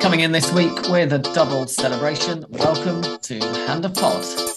Coming in this week with a double celebration. Welcome to Hand of Pod.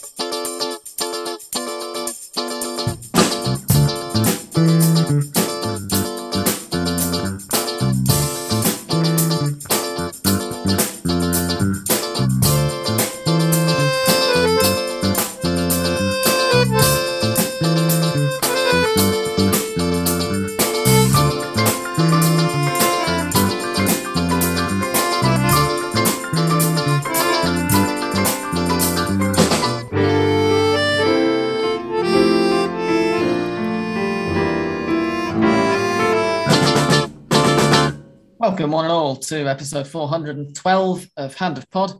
To episode 412 of Hand of Pod.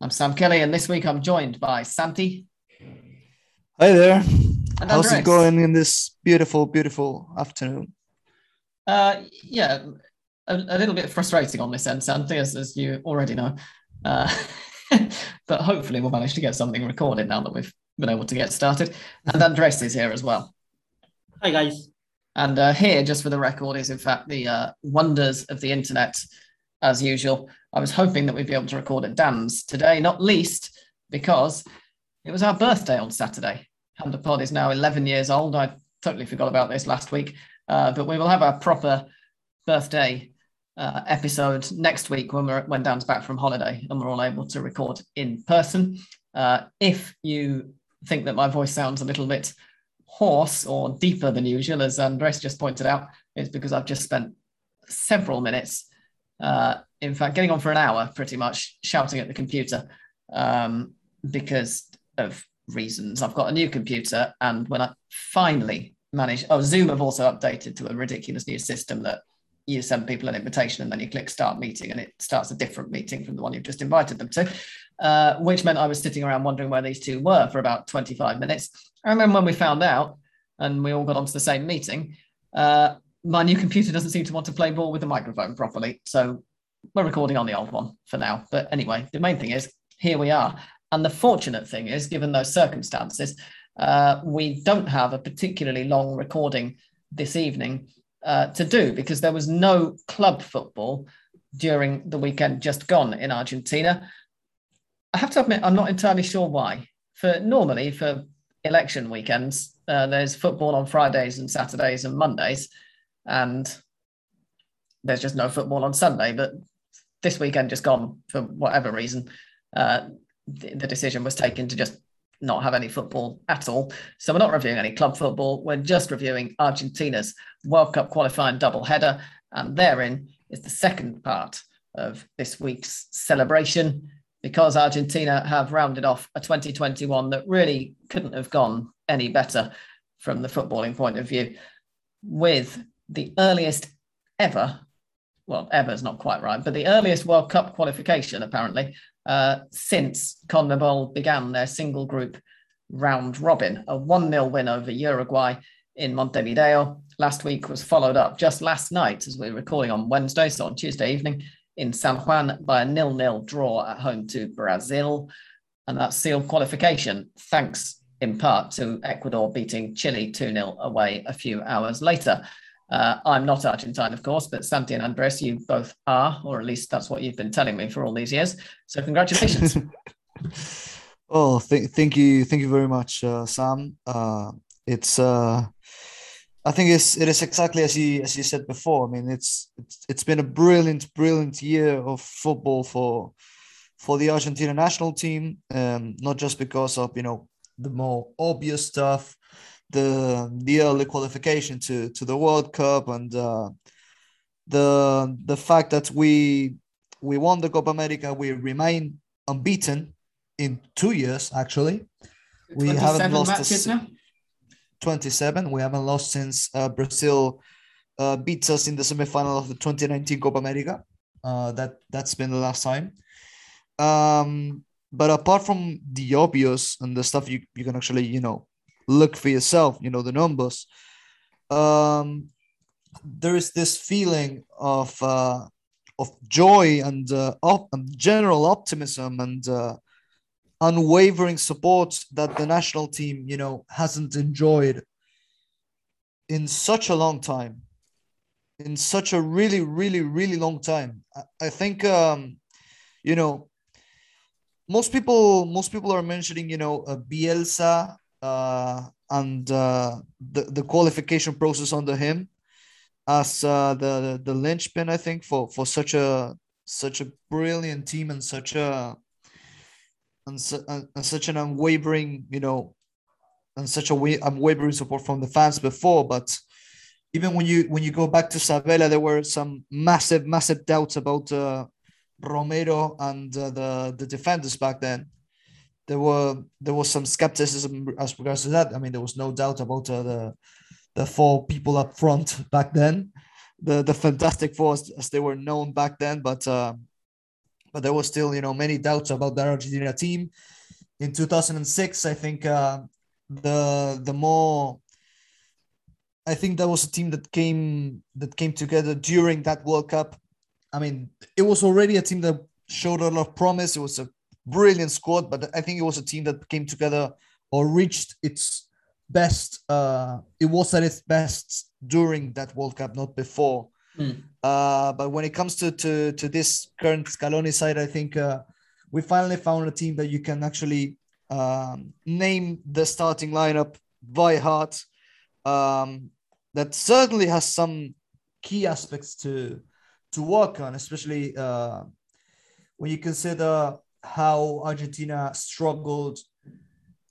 I'm Sam Kelly, and this week I'm joined by Santi. Hi there. And How's it going in this beautiful, beautiful afternoon? Uh, yeah, a, a little bit frustrating on this end, Santi, as, as you already know. Uh, but hopefully we'll manage to get something recorded now that we've been able to get started. And Andres is here as well. Hi guys. And uh, here, just for the record, is in fact the uh, wonders of the internet, as usual. I was hoping that we'd be able to record at Dan's today, not least because it was our birthday on Saturday. Hand Pod is now 11 years old. I totally forgot about this last week, uh, but we will have our proper birthday uh, episode next week when we're when Dan's back from holiday and we're all able to record in person. Uh, if you think that my voice sounds a little bit hoarse or deeper than usual, as Andres just pointed out, it's because I've just spent several minutes, uh, in fact, getting on for an hour pretty much, shouting at the computer um, because of reasons. I've got a new computer, and when I finally managed, oh, Zoom have also updated to a ridiculous new system that you send people an invitation and then you click start meeting and it starts a different meeting from the one you've just invited them to, uh, which meant I was sitting around wondering where these two were for about 25 minutes. I remember when we found out and we all got onto the same meeting, uh, my new computer doesn't seem to want to play ball with the microphone properly. So we're recording on the old one for now. But anyway, the main thing is here we are. And the fortunate thing is, given those circumstances, uh, we don't have a particularly long recording this evening uh, to do because there was no club football during the weekend just gone in Argentina. I have to admit, I'm not entirely sure why. For normally, for election weekends, uh, there's football on Fridays and Saturdays and Mondays, and there's just no football on Sunday. But this weekend just gone for whatever reason, uh, the, the decision was taken to just not have any football at all. So we're not reviewing any club football. We're just reviewing Argentina's World Cup qualifying double header, and therein is the second part of this week's celebration because Argentina have rounded off a 2021 that really couldn't have gone any better from the footballing point of view, with the earliest ever, well, ever is not quite right, but the earliest World Cup qualification apparently uh, since CONMEBOL began their single group round robin. A 1 0 win over Uruguay in Montevideo last week was followed up just last night, as we we're recording on Wednesday, so on Tuesday evening, in San Juan by a nil nil draw at home to Brazil. And that sealed qualification, thanks in part to Ecuador beating Chile 2 0 away a few hours later. Uh, I'm not Argentine, of course, but Santi and Andres, you both are, or at least that's what you've been telling me for all these years. So, congratulations. oh, th- thank you, thank you very much, uh, Sam. Uh, it's, uh, I think it's it is exactly as you as you said before. I mean, it's it's it's been a brilliant, brilliant year of football for for the Argentina national team. Um, not just because of you know the more obvious stuff, the the early qualification to to the World Cup and uh, the the fact that we we won the Copa America, we remain unbeaten in two years actually. We haven't lost a, 27. We haven't lost since uh, Brazil uh, beats us in the semifinal of the 2019 Copa America. Uh, that that's been the last time. Um, but apart from the obvious and the stuff you, you can actually you know look for yourself, you know the numbers. Um, there is this feeling of uh, of joy and uh, op- and general optimism and uh, unwavering support that the national team, you know, hasn't enjoyed in such a long time. in such a really, really, really long time. I, I think um, you know most people most people are mentioning you know uh, Bielsa uh, and uh, the the qualification process under him as uh, the the linchpin I think for for such a such a brilliant team and such a and, su- and, such an unwavering you know and such a way unwavering support from the fans before but even when you when you go back to Sabella there were some massive massive doubts about uh, Romero and uh, the the defenders back then. There were there was some skepticism as regards to that. I mean, there was no doubt about uh, the the four people up front back then, the the fantastic four as, they were known back then. But uh, but there was still you know many doubts about the Argentina team. In 2006, I think uh, the the more I think that was a team that came that came together during that World Cup I mean, it was already a team that showed a lot of promise. It was a brilliant squad, but I think it was a team that came together or reached its best. Uh, it was at its best during that World Cup, not before. Mm. Uh, but when it comes to, to to this current Scaloni side, I think uh, we finally found a team that you can actually um, name the starting lineup by heart. Um, that certainly has some key aspects to to work on, especially uh, when you consider how Argentina struggled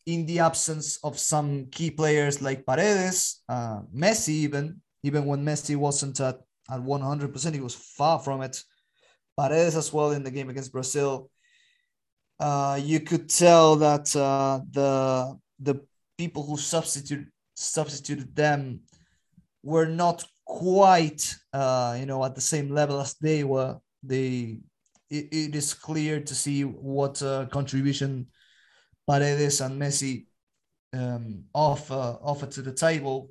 in the absence of some key players like Paredes, uh, Messi, even even when Messi wasn't at at 100%, he was far from it. Paredes as well in the game against Brazil. Uh, you could tell that uh, the the people who substitute substituted them were not quite uh, you know at the same level as they were they it, it is clear to see what uh, contribution Paredes and Messi um, offer offer to the table.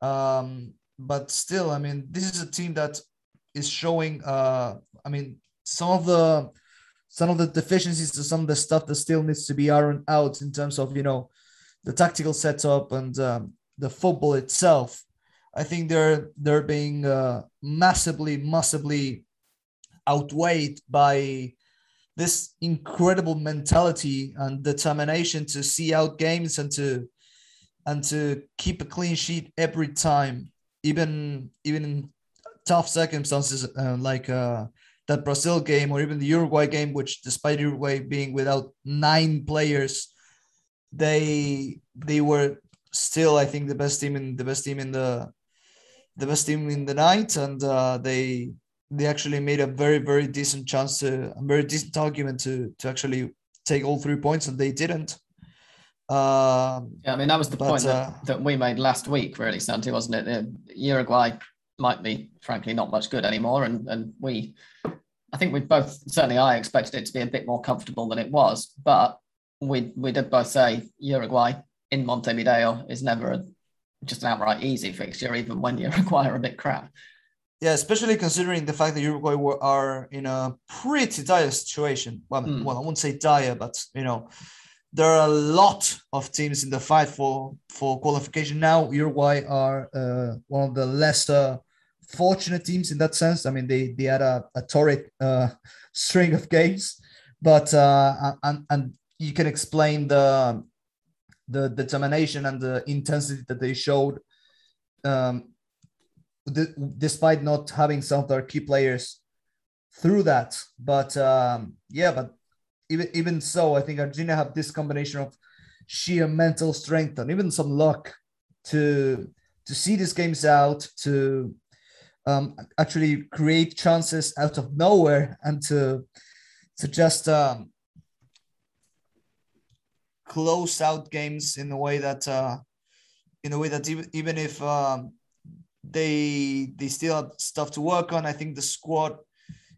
Um, but still I mean this is a team that is showing uh, I mean some of the some of the deficiencies to some of the stuff that still needs to be ironed out in terms of you know the tactical setup and um, the football itself. I think they're they're being uh, massively, massively outweighed by this incredible mentality and determination to see out games and to and to keep a clean sheet every time, even even in tough circumstances uh, like uh, that Brazil game or even the Uruguay game, which despite Uruguay being without nine players, they they were still I think the best team in the best team in the the best team in the night, and uh, they they actually made a very very decent chance to a very decent argument to to actually take all three points, and they didn't. Um, yeah, I mean that was the but, point that, uh, that we made last week, really, Santi, wasn't it? Uruguay might be, frankly, not much good anymore, and and we, I think we both certainly I expected it to be a bit more comfortable than it was, but we we did both say Uruguay in Montevideo is never a just an outright easy fixture, even when you require a bit crap. Yeah, especially considering the fact that Uruguay were, are in a pretty dire situation. Well, mm. well, I won't say dire, but you know, there are a lot of teams in the fight for for qualification now. Uruguay are uh, one of the lesser fortunate teams in that sense. I mean, they they had a, a torrid uh, string of games, but uh, and and you can explain the the determination and the intensity that they showed, um, despite not having some of their key players through that. But um, yeah, but even even so, I think Argentina have this combination of sheer mental strength and even some luck to to see these games out to um, actually create chances out of nowhere and to to just um, close out games in a way that uh, in a way that even, even if um, they they still have stuff to work on, I think the squad,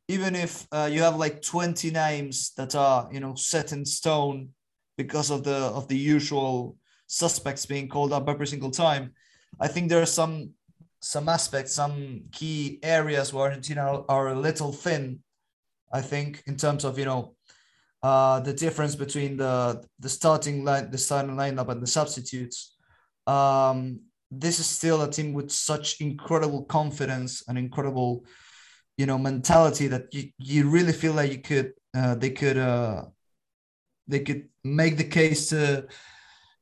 even if uh, you have like 20 names that are you know set in stone because of the of the usual suspects being called up every single time, I think there are some some aspects, some key areas where Argentina are a little thin. I think in terms of you know uh, the difference between the the starting line, the starting lineup, and the substitutes. Um, this is still a team with such incredible confidence and incredible, you know, mentality that you, you really feel like you could uh, they could uh, they could make the case to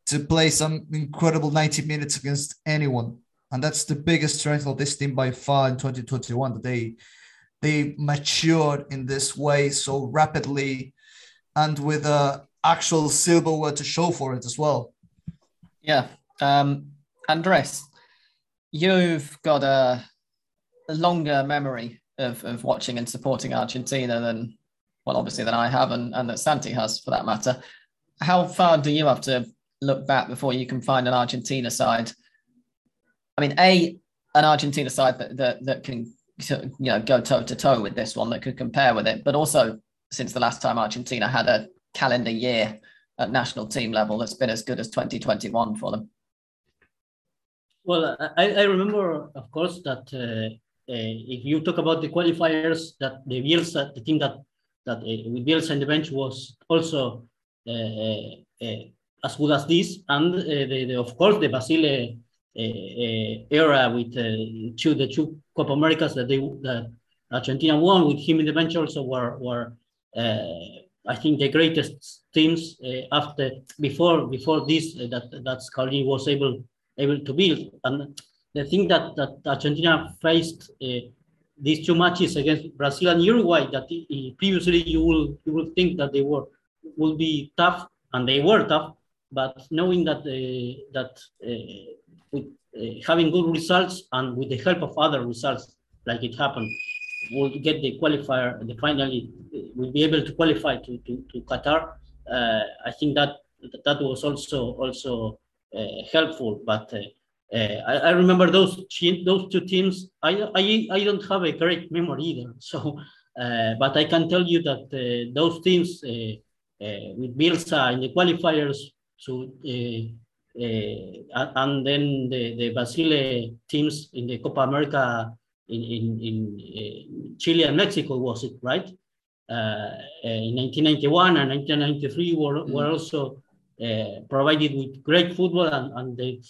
to play some incredible 90 minutes against anyone. And that's the biggest strength of this team by far in 2021 that they they matured in this way so rapidly and with a actual silverware to show for it as well. Yeah. Um, Andres, you've got a, a longer memory of, of watching and supporting Argentina than, well, obviously than I have and, and that Santi has for that matter. How far do you have to look back before you can find an Argentina side? I mean, A, an Argentina side that, that, that can you know go toe to toe with this one that could compare with it, but also since the last time Argentina had a calendar year at national team level that's been as good as 2021 for them. Well, I, I remember, of course, that uh, uh, if you talk about the qualifiers, that the Bielsa, the team that that uh, with Bielsa in the bench was also uh, uh, uh, as good as this, and the, the, of course the Basile era with two the two Copa Americas that they that Argentina won with him in the bench also were were I think the greatest teams after before before this that that Scaloni was able able to build. And the thing that, that Argentina faced uh, these two matches against Brazil and Uruguay, that uh, previously you will you will think that they were will be tough, and they were tough. But knowing that uh, that uh, with uh, having good results and with the help of other results, like it happened, will get the qualifier, the finally uh, will be able to qualify to to, to Qatar. I think that that was also also uh, helpful. But uh, uh, I, I, remember those those two teams. I, I I don't have a great memory either. So, but I can tell you that those teams with Bielsa in the qualifiers, so uh, and then the, the Basile teams in the Copa America in, in, in uh, Chile and Mexico, was it right? Uh, in 1991 and 1993 were, mm. were also uh, provided with great football and, and the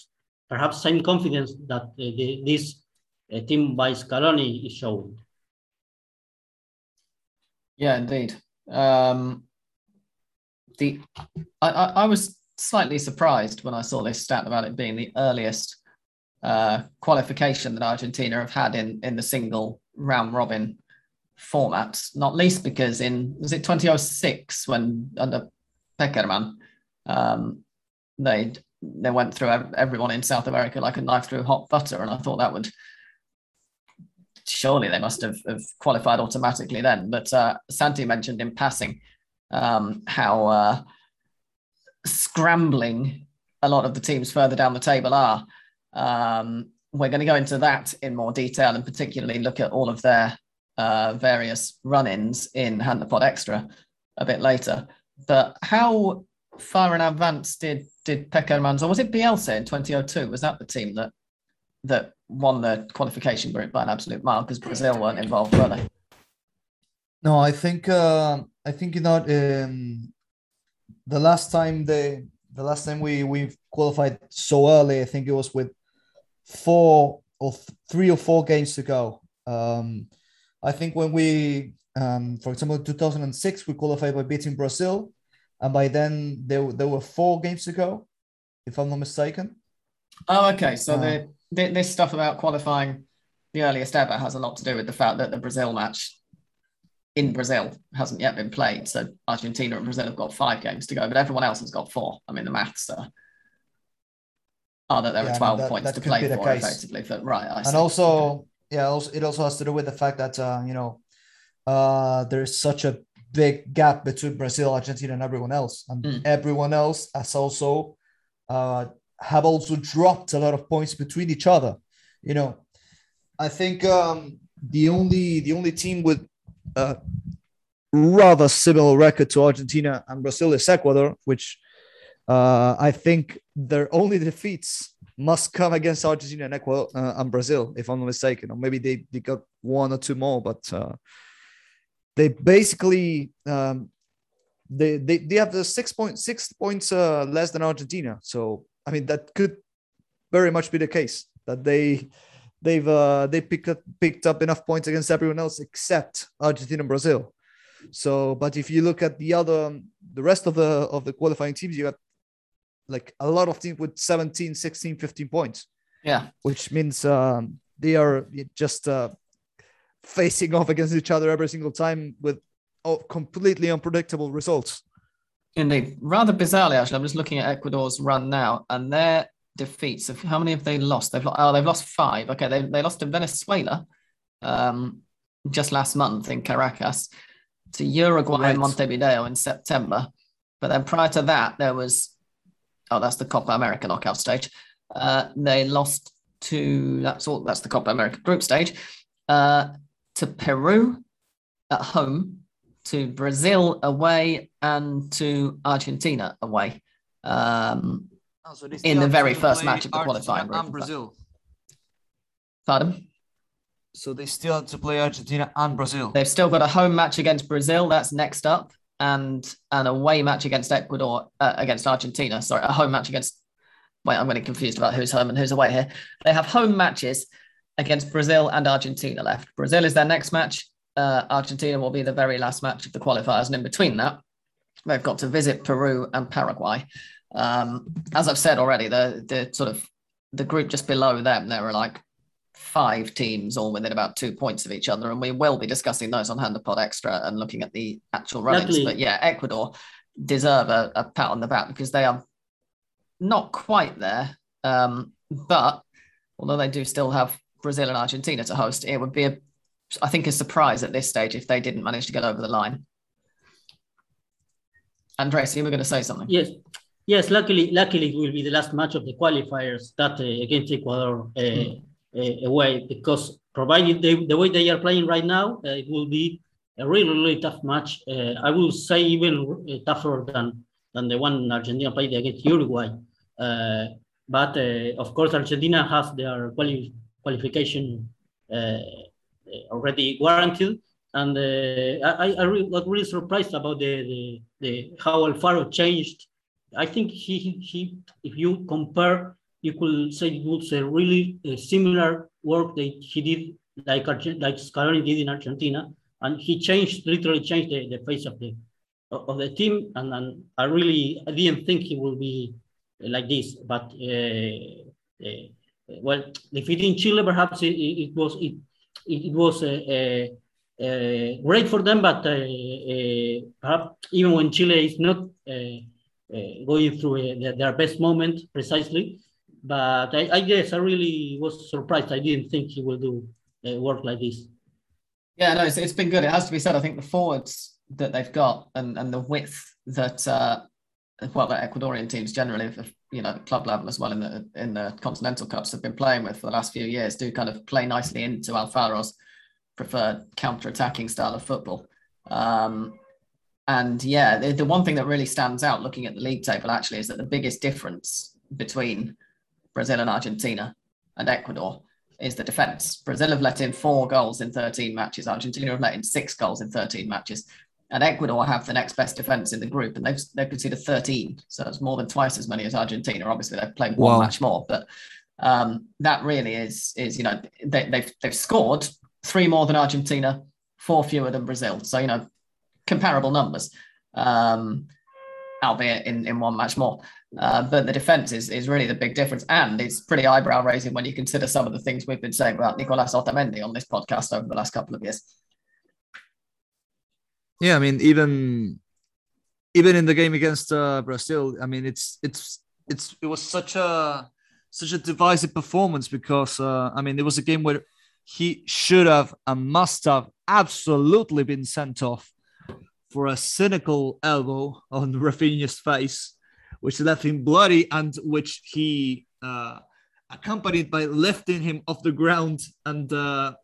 perhaps same confidence that uh, the, this uh, team by Scaloni is showing. Yeah, indeed. Um, the I, I, I, was slightly surprised when I saw this stat about it being the earliest uh, qualification that Argentina have had in in the single round robin format. Not least because in was it 2006 when under Pekerman um, they they went through everyone in South America like a knife through hot butter, and I thought that would surely they must have, have qualified automatically then. But uh, Santi mentioned in passing um, how uh, scrambling a lot of the teams further down the table are. Um, we're going to go into that in more detail and particularly look at all of their uh, various run-ins in Hand of Pod Extra a bit later. But how far in advance did did Pekermans or was it Bielsa in 2002? Was that the team that that won the qualification group by an absolute mile because Brazil weren't involved, were they? No, I think uh, I think you know um, the last time they the last time we we qualified so early, I think it was with four or th- three or four games to go. Um, I think when we, um, for example, 2006, we qualified by beating Brazil and by then there there were four games to go, if I'm not mistaken. Oh, okay. So uh, the, the, this stuff about qualifying the earliest ever has a lot to do with the fact that the Brazil match in Brazil hasn't yet been played. So Argentina and Brazil have got five games to go, but everyone else has got four. I mean, the maths are, are that there yeah, are 12 that, points that to play for effectively. But right. I and also, yeah, also, it also has to do with the fact that, uh, you know, uh, there's such a big gap between Brazil, Argentina, and everyone else. And mm. everyone else has also uh, have also dropped a lot of points between each other. You know, I think um, the only the only team with a rather similar record to Argentina and Brazil is Ecuador, which uh, I think their only defeats must come against Argentina and Ecuador uh, and Brazil, if I'm not mistaken, or maybe they, they got one or two more, but uh, they basically um, they, they they have the six point six points uh, less than Argentina. So I mean that could very much be the case that they they've uh, they picked up picked up enough points against everyone else except Argentina and Brazil. So, but if you look at the other the rest of the of the qualifying teams, you got like a lot of teams with 17, 16, 15 points. Yeah. Which means um, they are just uh, facing off against each other every single time with oh, completely unpredictable results. Indeed. Rather bizarrely, actually, I'm just looking at Ecuador's run now, and their defeats of how many have they lost? They've oh, they've lost five. Okay, they, they lost to Venezuela um, just last month in Caracas, to Uruguay right. and Montevideo in September. But then prior to that, there was oh, that's the Copa America knockout stage. Uh, they lost to that's all that's the Copa America group stage. Uh, to Peru at home, to Brazil away, and to Argentina away. Um, oh, so in the very first match of the qualifying group. And Brazil. Pardon? So they still have to play Argentina and Brazil. They've still got a home match against Brazil. That's next up, and an away match against Ecuador uh, against Argentina. Sorry, a home match against. Wait, I'm getting confused about who's home and who's away here. They have home matches against Brazil and Argentina left. Brazil is their next match. Uh, Argentina will be the very last match of the qualifiers, and in between that, they've got to visit Peru and Paraguay. Um, as I've said already, the the sort of the group just below them, there are like five teams all within about two points of each other, and we will be discussing those on Hand of Pod Extra and looking at the actual runnings. But yeah, Ecuador deserve a, a, pat on the back because they are not quite there, um, but although they do still have Brazil and Argentina to host, it would be a, I think, a surprise at this stage if they didn't manage to get over the line. Andres, you were going to say something. Yes, yes. Luckily, luckily, it will be the last match of the qualifiers that uh, against Ecuador uh, mm. uh, away because provided they, the way they are playing right now, uh, it will be a really, really tough match. Uh, I will say even uh, tougher than than the one Argentina played against Uruguay. but of course, Argentina has their quali- qualification already guaranteed. And I, I really, got really surprised about the, the, the how Alfaro changed. I think he, he, if you compare, you could say it was a really similar work that he did, like like Scaloni did in Argentina, and he changed, literally changed the, the face of the of the team. And, and I really, I didn't think he would be like this, but uh, uh, well, defeating Chile perhaps it, it, was it it, was uh, uh, great for them, but uh, perhaps even when Chile is not going through their best moment precisely, but I, I, guess I really was surprised. I didn't think he will do work like this. Yeah, no, it's, it's been good. It has to be said. I think the forwards that they've got and, and the width that uh, well, the Ecuadorian teams generally, you know, club level as well in the in the Continental Cups have been playing with for the last few years, do kind of play nicely into Alfaro's preferred counter-attacking style of football. Um, and yeah, the, the one thing that really stands out looking at the league table actually is that the biggest difference between Brazil and Argentina and Ecuador is the defense. Brazil have let in four goals in 13 matches. Argentina have let in six goals in 13 matches and Ecuador have the next best defense in the group, and they've they've conceded 13, so it's more than twice as many as Argentina. Obviously, they've played one wow. match more, but um, that really is is you know they, they've they've scored three more than Argentina, four fewer than Brazil. So you know comparable numbers, um, albeit in in one match more. Uh, but the defense is is really the big difference, and it's pretty eyebrow raising when you consider some of the things we've been saying about Nicolas Otamendi on this podcast over the last couple of years. Yeah, I mean, even even in the game against uh, Brazil, I mean, it's it's it's it was such a such a divisive performance because uh, I mean, it was a game where he should have and must have absolutely been sent off for a cynical elbow on Rafinha's face, which left him bloody and which he uh, accompanied by lifting him off the ground and uh,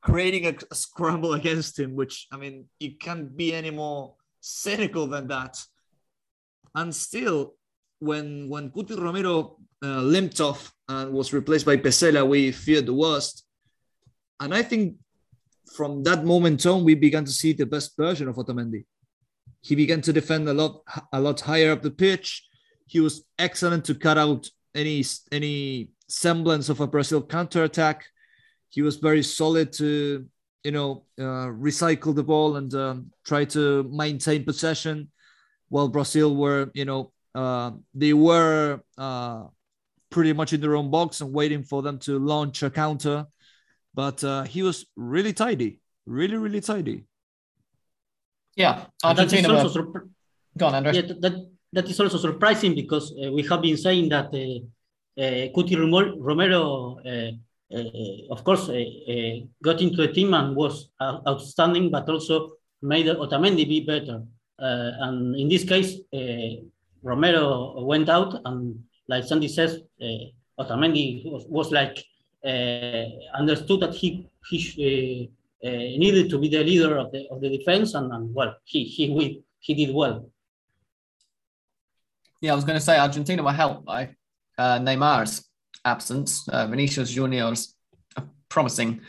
creating a, a, scramble against him, which I mean, you can't be any more cynical than that. And still, when when Cuti Romero uh, limped off and was replaced by Pezzella, we feared the worst. And I think from that moment on, we began to see the best version of Otamendi. He began to defend a lot a lot higher up the pitch. He was excellent to cut out any any semblance of a Brazil counterattack. He was very solid to you know uh, recycle the ball and um, try to maintain possession, while Brazil were you know uh, they were uh, pretty much in their own box and waiting for them to launch a counter. But uh, he was really tidy, really really tidy. Yeah, Argentina. That is also Go on, Andres. Yeah, that, that is also surprising because uh, we have been saying that uh, uh, Cuti Romero, Uh, of course, uh, uh got into the team and was uh, outstanding, but also made Otamendi be better. and in this case, Romero went out, and like Santi says, Otamendi was, was like understood that he he needed to be the leader of the of the defense, and, and well, he he he did well. Yeah, I was going to say Argentina were helped by uh, Neymar's absence. Uh, Vinicius Junior's a promising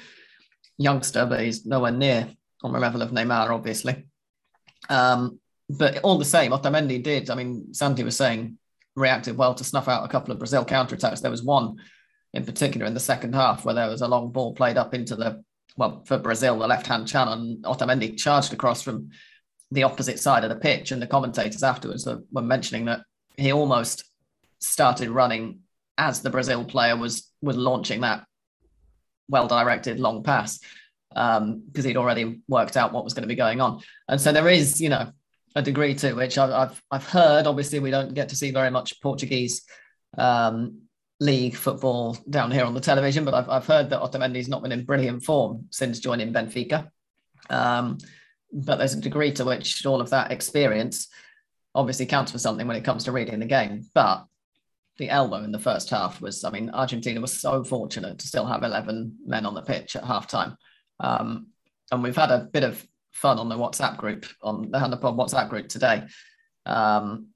youngster, but he's nowhere near on the level of Neymar, obviously. Um, but all the same, Otamendi did. I mean, Santi was saying reacted well to snuff out a couple of Brazil counterattacks. There was one in particular in the second half where there was a long ball played up into the well for Brazil, the left-hand channel, and Otamendi charged across from the opposite side of the pitch. And the commentators afterwards were mentioning that he almost started running as the Brazil player was was launching that well directed long pass because um, he'd already worked out what was going to be going on. And so there is, you know, a degree to which I've I've, I've heard. Obviously, we don't get to see very much Portuguese um, league football down here on the television, but I've I've heard that Otamendi's not been in brilliant form since joining Benfica. Um, but there's a degree to which all of that experience obviously counts for something when it comes to reading the game. But the elbow in the first half was, I mean, Argentina was so fortunate to still have 11 men on the pitch at halftime. Um, and we've had a bit of fun on the WhatsApp group, on the Hand of Pod WhatsApp group today, um,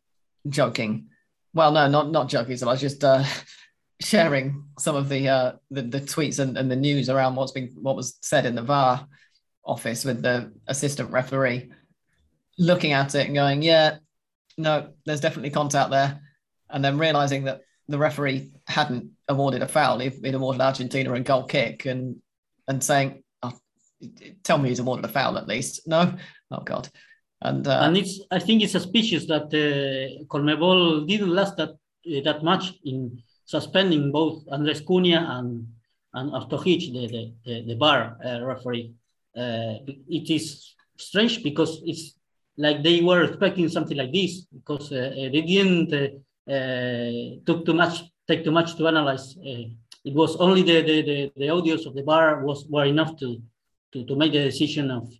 joking. Well, no, not not joking. So I was just uh, sharing some of the, uh, the, the tweets and, and the news around what's been what was said in the VAR office with the assistant referee, looking at it and going, "Yeah, no, there's definitely contact there. And then realizing that the referee hadn't awarded a foul, he'd, awarded Argentina a goal kick and and saying, oh, tell me he's awarded a foul at least. No, oh God. And, uh, and it's I think it's suspicious that uh, Conmebol didn't last that uh, that much in suspending both Andres Cunha and and Ostojich, the, the, the, the VAR uh, referee. Uh, it is strange because it's like they were expecting something like this because uh, they didn't uh, took too much take too much to analyze. Eh, it was only the, the, the, the audios of the VAR was were enough to, to, to make the decision of,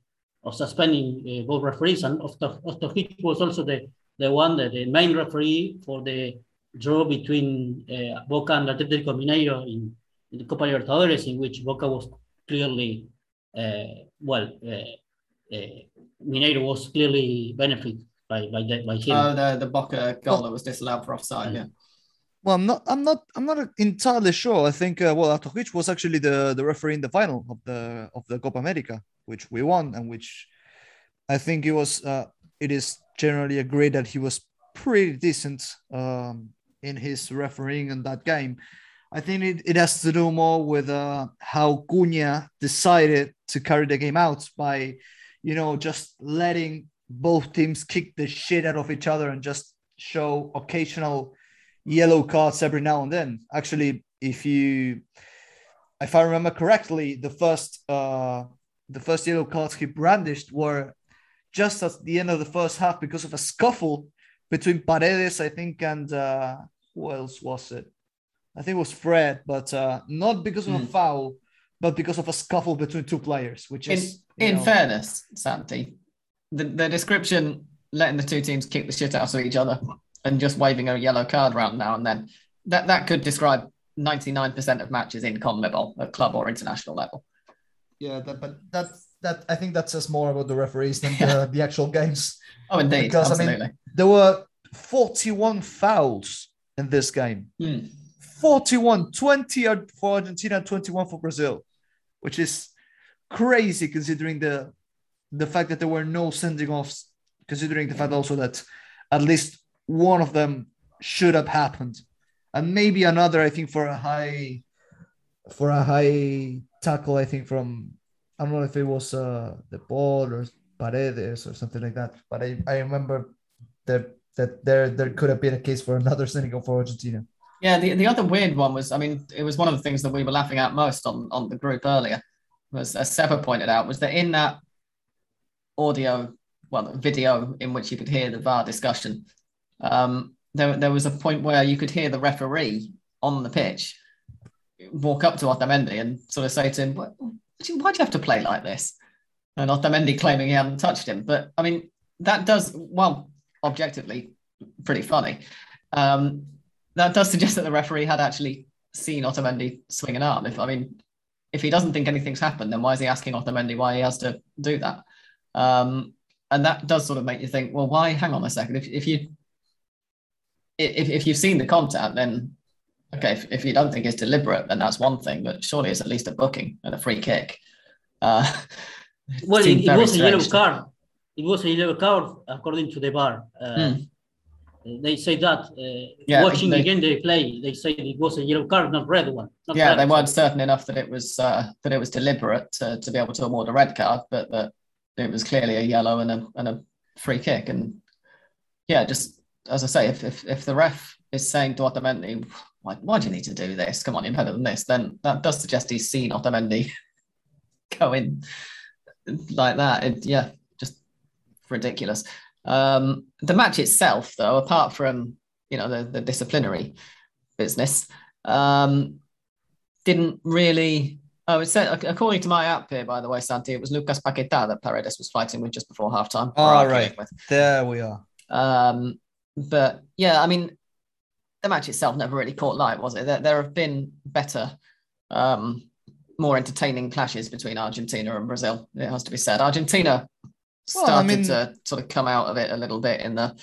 of suspending eh, both referees. And Ostojich was also the, the one, that the main referee for the draw between eh, Boca and Atlético Mineiro in, in the Copa Libertadores, in which Boca was clearly, uh, well, Mineiro was clearly benefited by by that by him. Oh, the the Boca goal that was disallowed for offside. Yeah. Well, I'm not. I'm not. I'm not entirely sure. I think. Uh, well, Ostojich was actually the the referee in the final of the of the Copa America, which we won, and which I think it was. Uh, it is generally agreed that he was pretty decent um, in his refereeing in that game. I think it, it has to do more with uh, how Cunha decided to carry the game out by you know, just letting both teams kick the shit out of each other and just show occasional yellow cards every now and then. Actually, if you, if I remember correctly, the first, uh, the first yellow cards he brandished were just at the end of the first half because of a scuffle between Paredes, I think, and uh, who else was it? I think it was Fred, but uh, not because of mm. a hmm. foul, but because of a scuffle between two players, which is in, in fairness, Santi, the, the description letting the two teams kick the shit out of each other and just waving a yellow card around now and then that that could describe 99% of matches in CONMEBOL at club or international level. Yeah, that, but that that I think that says more about the referees than the, the actual games. Oh, indeed, because absolutely. I mean, there were 41 fouls in this game. Mm. 41, 20 for Argentina, 21 for Brazil, which is crazy considering the the fact that there were no sending offs, considering the fact also that at least one of them should have happened. and maybe another. I think for a high, for a high tackle. I think from I don't know if it was uh, the ball or Paredes or something like that. But I, I remember that that there there could have been a case for another Senegal for Argentina. Yeah, the, the other weird one was, I mean, it was one of the things that we were laughing at most on, on the group earlier, was as Seba pointed out, was that in that audio, well, video in which you could hear the VAR discussion, um, there, there was a point where you could hear the referee on the pitch walk up to Otamendi and sort of say to him, why do you have to play like this? And Otamendi claiming he hadn't touched him. But I mean, that does, well, objectively, pretty funny. Um, that does suggest that the referee had actually seen Otamendi swing an arm. If I mean, if he doesn't think anything's happened, then why is he asking Otamendi why he has to do that? Um, and that does sort of make you think, well, why? Hang on a second. If, if you if, if you've seen the content, then okay. If, if you don't think it's deliberate, then that's one thing. But surely it's at least a booking and a free kick. Uh, well, it, it was a yellow card. It was a yellow card according to the VAR. Uh, mm. They say that uh, yeah, watching they, again the play, they say it was a yellow card, not red one. Not yeah, red. they weren't certain enough that it was uh, that it was deliberate to, to be able to award a red card, but that it was clearly a yellow and a and a free kick. And yeah, just as I say, if if, if the ref is saying to Otamendi, why, why do you need to do this? Come on, you're better than this. Then that does suggest he's seen Otamendi go in like that. It, yeah, just ridiculous. Um, the match itself, though, apart from you know the, the disciplinary business, um, didn't really. Oh, it said according to my app here, by the way, Santi, it was Lucas Paqueta that Paredes was fighting with just before halftime. All right, with. there we are. Um, but yeah, I mean, the match itself never really caught light, was it? There, there have been better, um, more entertaining clashes between Argentina and Brazil. It has to be said. Argentina started well, I mean, to sort of come out of it a little bit in the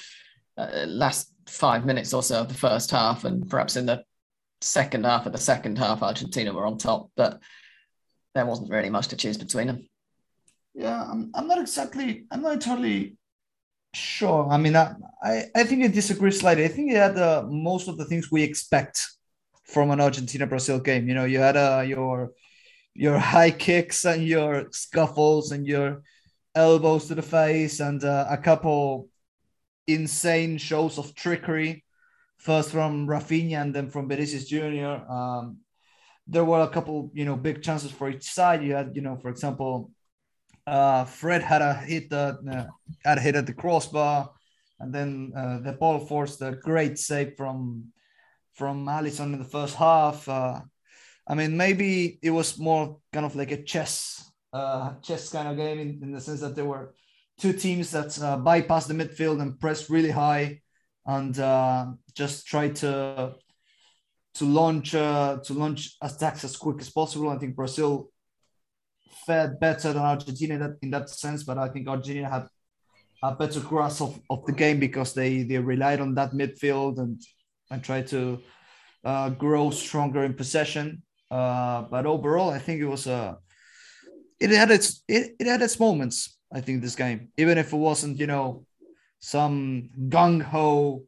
uh, last five minutes or so of the first half, and perhaps in the second half of the second half, Argentina were on top, but there wasn't really much to choose between them. Yeah, I'm, I'm not exactly, I'm not entirely sure. I mean, I, I, I think I disagree slightly. I think you had uh, most of the things we expect from an Argentina Brazil game. You know, you had uh, your your high kicks and your scuffles and your elbows to the face and uh, a couple insane shows of trickery, first from Rafinha and then from Vinicius Jr. Um, there were a couple, you know, big chances for each side. You had, you know, for example, uh, Fred had a hit that uh, had a hit at the crossbar, and then uh, the ball forced a great save from from Alisson in the first half. Uh, I mean, maybe it was more kind of like a chess uh, chess kind of game in, in the sense that there were two teams that uh, bypassed the midfield and pressed really high and uh, just tried to to launch uh, to launch attacks as quick as possible. I think Brazil fared better than Argentina in that, in that sense, but I think Argentina had a better grasp of, of the game because they they relied on that midfield and and tried to uh, grow stronger in possession. Uh, but overall, I think it was a it had its it, it had its moments. I think this game, even if it wasn't, you know, some gung ho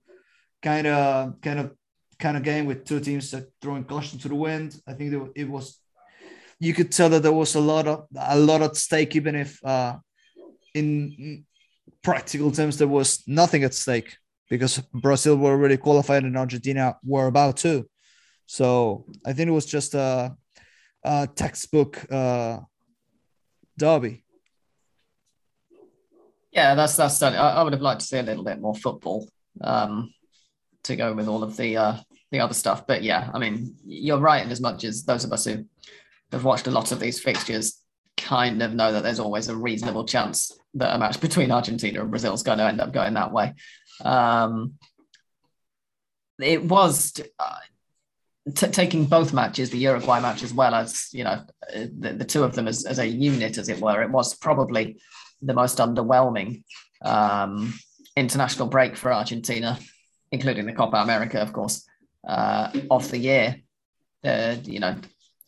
kind of kind of kind of game with two teams throwing caution to the wind. I think it was. You could tell that there was a lot of a lot at stake, even if uh, in practical terms there was nothing at stake because Brazil were already qualified and Argentina were about to. So I think it was just a, a textbook uh, derby. Yeah, that's that's. I, I would have liked to see a little bit more football um, to go with all of the uh, the other stuff. But yeah, I mean, you're right in as much as those of us who have watched a lot of these fixtures kind of know that there's always a reasonable chance that a match between Argentina and Brazil is going to end up going that way. Um, it was uh, t- taking both matches, the Uruguay match as well as you know the, the two of them as, as a unit, as it were. It was probably the most underwhelming um, international break for Argentina, including the Copa America, of course, uh, of the year. Uh, you know,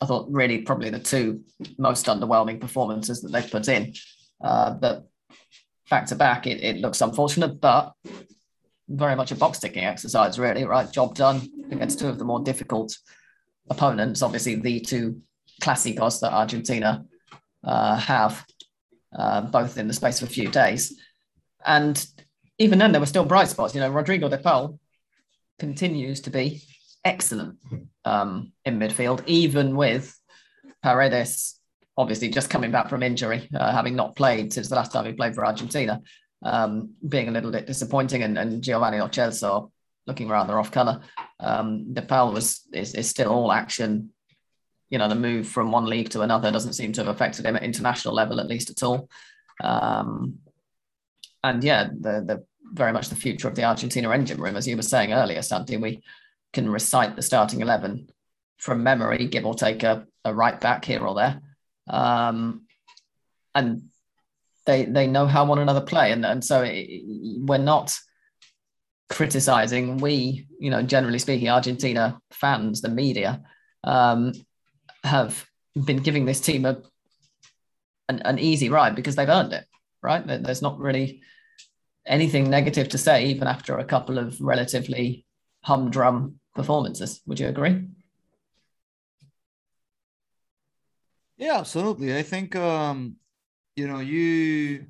I thought really probably the two most underwhelming performances that they've put in. Uh, but back to back, it, it looks unfortunate, but very much a box ticking exercise, really, right? Job done against two of the more difficult opponents. Obviously, the two clásicos that Argentina uh, have, uh, both in the space of a few days. And even then, there were still bright spots. You know, Rodrigo de Paul continues to be excellent um, in midfield, even with Paredes obviously just coming back from injury, uh, having not played since the last time he played for Argentina, um, being a little bit disappointing, and, and Giovanni Lo Celso looking rather off colour. Um, De Paul was is, is still all action. You know, the move from one league to another doesn't seem to have affected him at international level, at least at all. Um, and yeah, the the very much the future of the Argentina engine room, as you were saying earlier, Santi. We can recite the starting eleven from memory, give or take a, a right back here or there, um, and they they know how one another play, and and so it, we're not criticizing. We, you know, generally speaking, Argentina fans, the media, um, have been giving this team a an, an easy ride because they've earned it. Right? There's not really anything negative to say, even after a couple of relatively humdrum performances. Would you agree? Yeah, absolutely. I think um, you know you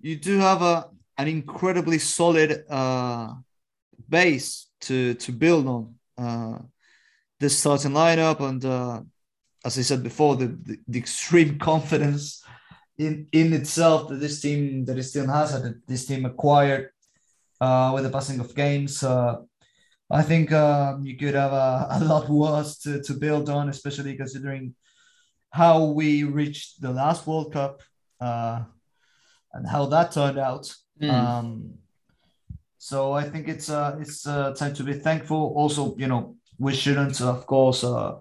you do have a an incredibly solid uh, base to to build on. Uh, this starting lineup and uh, as I said before, the, the, the extreme confidence in in itself that this team that this team has that this team acquired uh, with the passing of games. Uh, I think um, you could have a, a lot worse to, to build on, especially considering how we reached the last World Cup uh, and how that turned out. Mm. Um, so I think it's uh, it's uh, time to be thankful. Also, you know, we shouldn't, of course. Uh,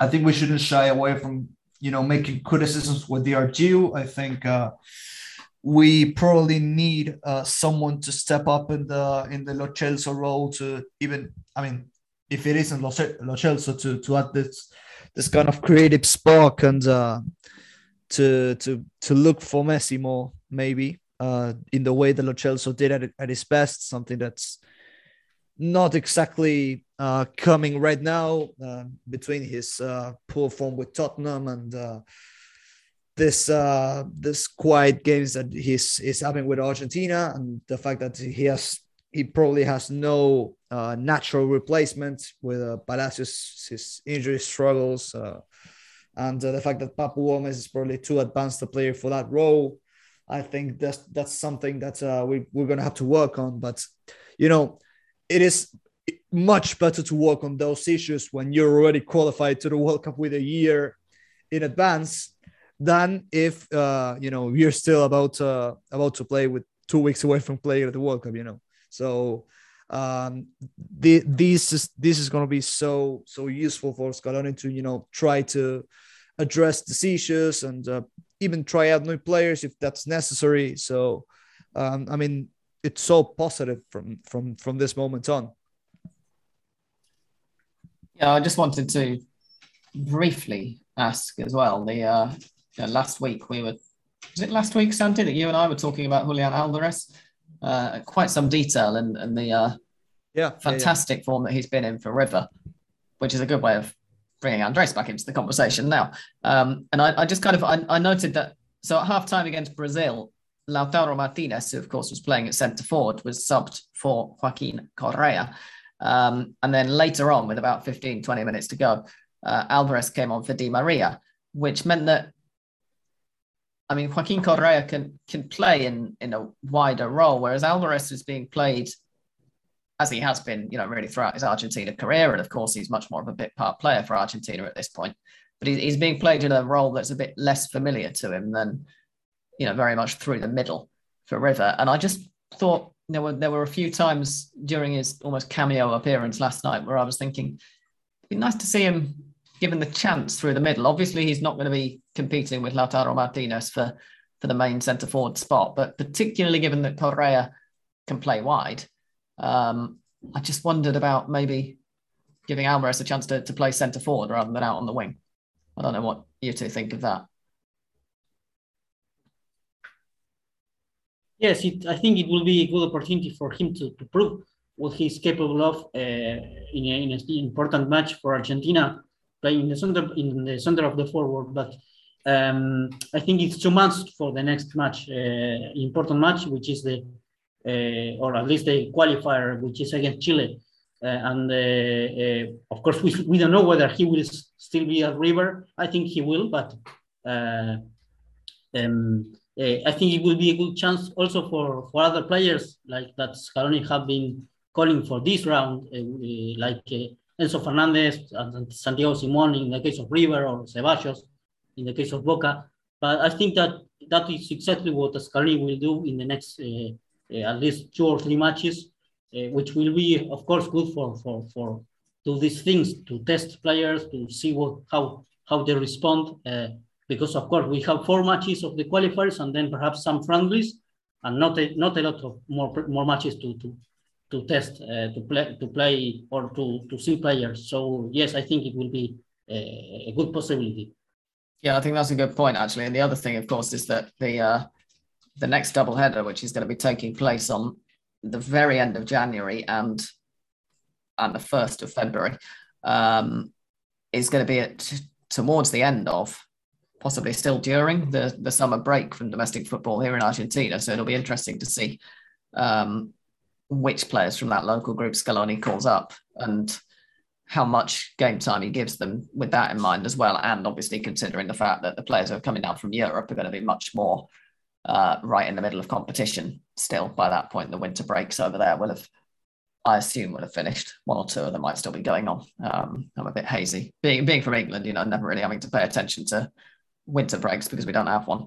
I think we shouldn't shy away from you know making criticisms where they are due. I think uh, we probably need uh, someone to step up in the in the Lo role to even. I mean, if it isn't Lo to to add this this kind of creative spark and uh, to to to look for Messi more maybe uh, in the way that Lo did at, at his best, something that's not exactly uh, coming right now uh, between his uh, poor form with Tottenham and uh, this uh, this quiet games that he's he's having with Argentina and the fact that he has he probably has no natural replacement with uh, Palacios, his injury struggles, and the fact that Papu Gomez is probably too advanced a player for that role. I think that's that's something that we we're gonna have to work on. But you know, it is much better to work on those issues when you're already qualified to the World Cup with a year in advance than if uh, you know you're still about uh, about to play with two weeks away from playing at the World Cup. You know, so um, the, this is this is going to be so so useful for Scaloni to you know try to address these issues and uh, even try out new players if that's necessary. So um, I mean, it's so positive from from from this moment on. Yeah, I just wanted to briefly ask as well. The uh, you know, last week we were was it last week, Santi, that you and I were talking about Julian Alvarez uh, quite some detail and, and the uh, yeah fantastic yeah, yeah. form that he's been in for River, which is a good way of bringing Andres back into the conversation now. Um, and I, I, just kind of I, I noted that so at half time against Brazil, Lautaro Martinez, who of course was playing at centre forward, was subbed for Joaquin Correa. Um, and then later on, with about 15, 20 minutes to go, uh, Alvarez came on for Di Maria, which meant that I mean, Joaquin Correa can can play in in a wider role, whereas Alvarez is being played as he has been, you know, really throughout his Argentina career. And of course, he's much more of a bit part player for Argentina at this point. But he's being played in a role that's a bit less familiar to him than, you know, very much through the middle for River. And I just thought there were there were a few times during his almost cameo appearance last night where I was thinking, it'd be nice to see him given the chance through the middle. Obviously, he's not going to be competing with Lautaro Martinez for, for the main centre forward spot, but particularly given that Correa can play wide, um, I just wondered about maybe giving Alvarez a chance to, to play centre forward rather than out on the wing. I don't know what you two think of that. Yes, it, I think it will be a good opportunity for him to, to prove what he's capable of uh, in, a, in an important match for Argentina, playing in the center in the center of the forward. But um, I think it's two months for the next match, uh, important match, which is the uh, or at least the qualifier, which is against Chile. Uh, and uh, uh, of course, we, we don't know whether he will still be at River. I think he will, but um, I think it will be a good chance also for, for other players like that Scaloni have been calling for this round, like Enzo Fernandez and Santiago Simon in the case of River or Zeballos in the case of Boca. But I think that that is exactly what Scaloni will do in the next uh, uh, at least two or three matches uh, which will be, of course, good for for for do these things to test players to see what how how they respond. Uh, because of course we have four matches of the qualifiers and then perhaps some friendlies, and not a, not a lot of more more matches to to to test uh, to play to play or to to see players. So yes, I think it will be a, a good possibility. Yeah, I think that's a good point actually. And the other thing, of course, is that the uh, the next double header, which is going to be taking place on the very end of January and and the first of February um, is going to be at towards the end of possibly still during the the summer break from domestic football here in Argentina. So it'll be interesting to see um, which players from that local group Scaloni calls up and how much game time he gives them with that in mind as well. And obviously considering the fact that the players who are coming down from Europe are going to be much more uh, right in the middle of competition still by that point. The winter breaks over there will have, I assume, will have finished. One or two of them might still be going on. Um, I'm a bit hazy. Being, being from England, you know, never really having to pay attention to winter breaks because we don't have one.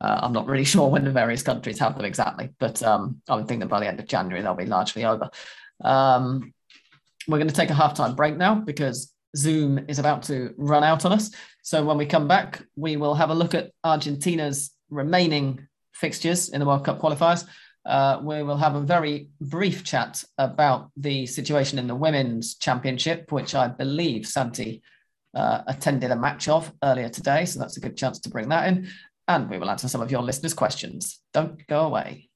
Uh, I'm not really sure when the various countries have them exactly, but um, I would think that by the end of January they'll be largely over. Um, we're going to take a halftime break now because Zoom is about to run out on us. So when we come back, we will have a look at Argentina's remaining fixtures in the World Cup qualifiers. Uh, we will have a very brief chat about the situation in the Women's Championship, which I believe Santi uh, attended a match of earlier today. So that's a good chance to bring that in. And we will answer some of your listeners' questions. Don't go away.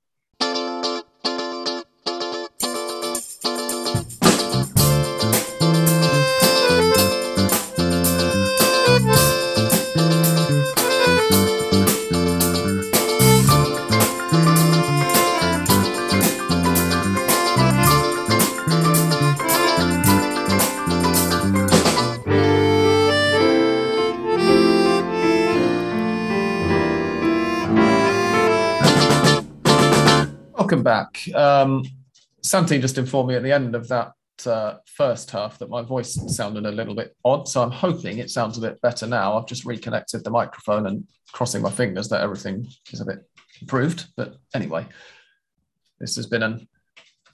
Um, Santi just informed me at the end of that uh, first half that my voice sounded a little bit odd. So I'm hoping it sounds a bit better now. I've just reconnected the microphone and crossing my fingers that everything is a bit improved. But anyway, this has been an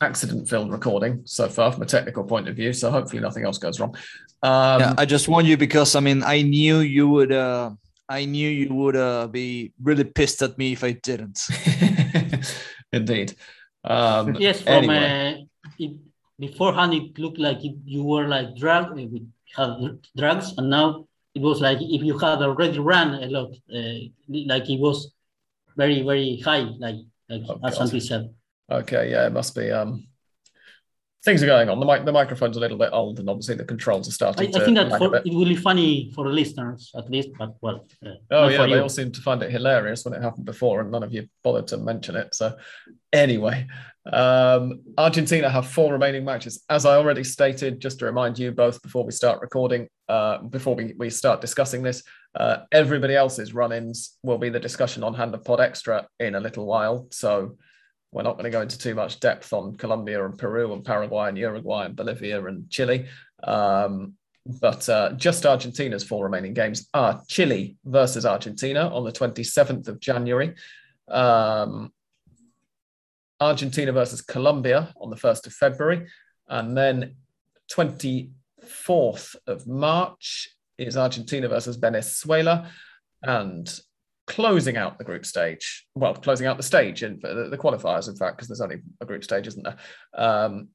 accident filled recording so far from a technical point of view. So hopefully nothing else goes wrong. Um, yeah, I just warned you because I mean, I knew you would. Uh, I knew you would uh, be really pissed at me if I didn't. Indeed. Um, yes, from anyway. uh, it, beforehand it looked like it, you were like drug uh, with had drugs, and now it was like if you had already run a lot, uh, like it was very very high, like like oh, as Santi said. Okay, yeah, it must be. Um, things are going on. The mic, the microphone's a little bit old, and obviously the controls are starting. I, I think that for, it will be funny for the listeners at least, but well. Uh, oh yeah, they all seem to find it hilarious when it happened before, and none of you bothered to mention it. So anyway, um, Argentina have four remaining matches, as I already stated. Just to remind you both before we start recording, uh, before we, we start discussing this, uh, everybody else's run-ins will be the discussion on Hand of Pod Extra in a little while. So we're not going to go into too much depth on Colombia and Peru and Paraguay and Uruguay and Bolivia and Chile. Um, but uh, just Argentina's four remaining games are Chile versus Argentina on the 27th of January, um, Argentina versus Colombia on the 1st of February, and then 24th of March is Argentina versus Venezuela, and closing out the group stage. Well, closing out the stage and the, the qualifiers, in fact, because there's only a group stage, isn't there? Um,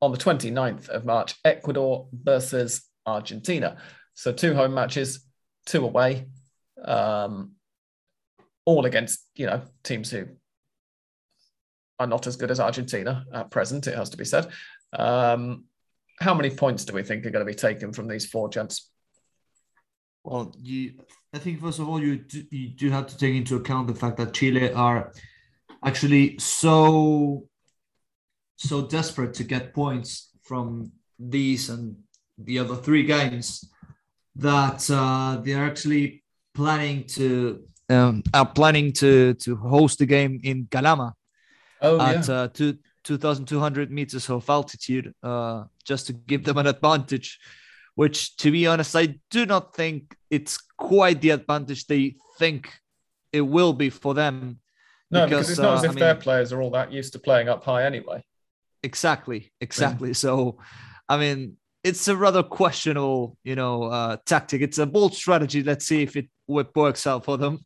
on the 29th of March, Ecuador versus Argentina. So two home matches, two away, um, all against you know teams who are not as good as Argentina at present, it has to be said. Um, how many points do we think are going to be taken from these four gents? Well, you, I think first of all, you do, you do have to take into account the fact that Chile are actually so so desperate to get points from these and the other three games that uh, they are actually planning to um, are planning to to host the game in Calama Oh, at yeah. uh, two, 2,200 meters of altitude, uh, just to give them an advantage. Which, to be honest, I do not think it's quite the advantage they think it will be for them. no, because, it's not uh, as I if their mean- players are all that used to playing up high anyway. Exactly, exactly. So, I mean, it's a rather questionable, you know, uh, tactic. It's a bold strategy. Let's see if it works out for them.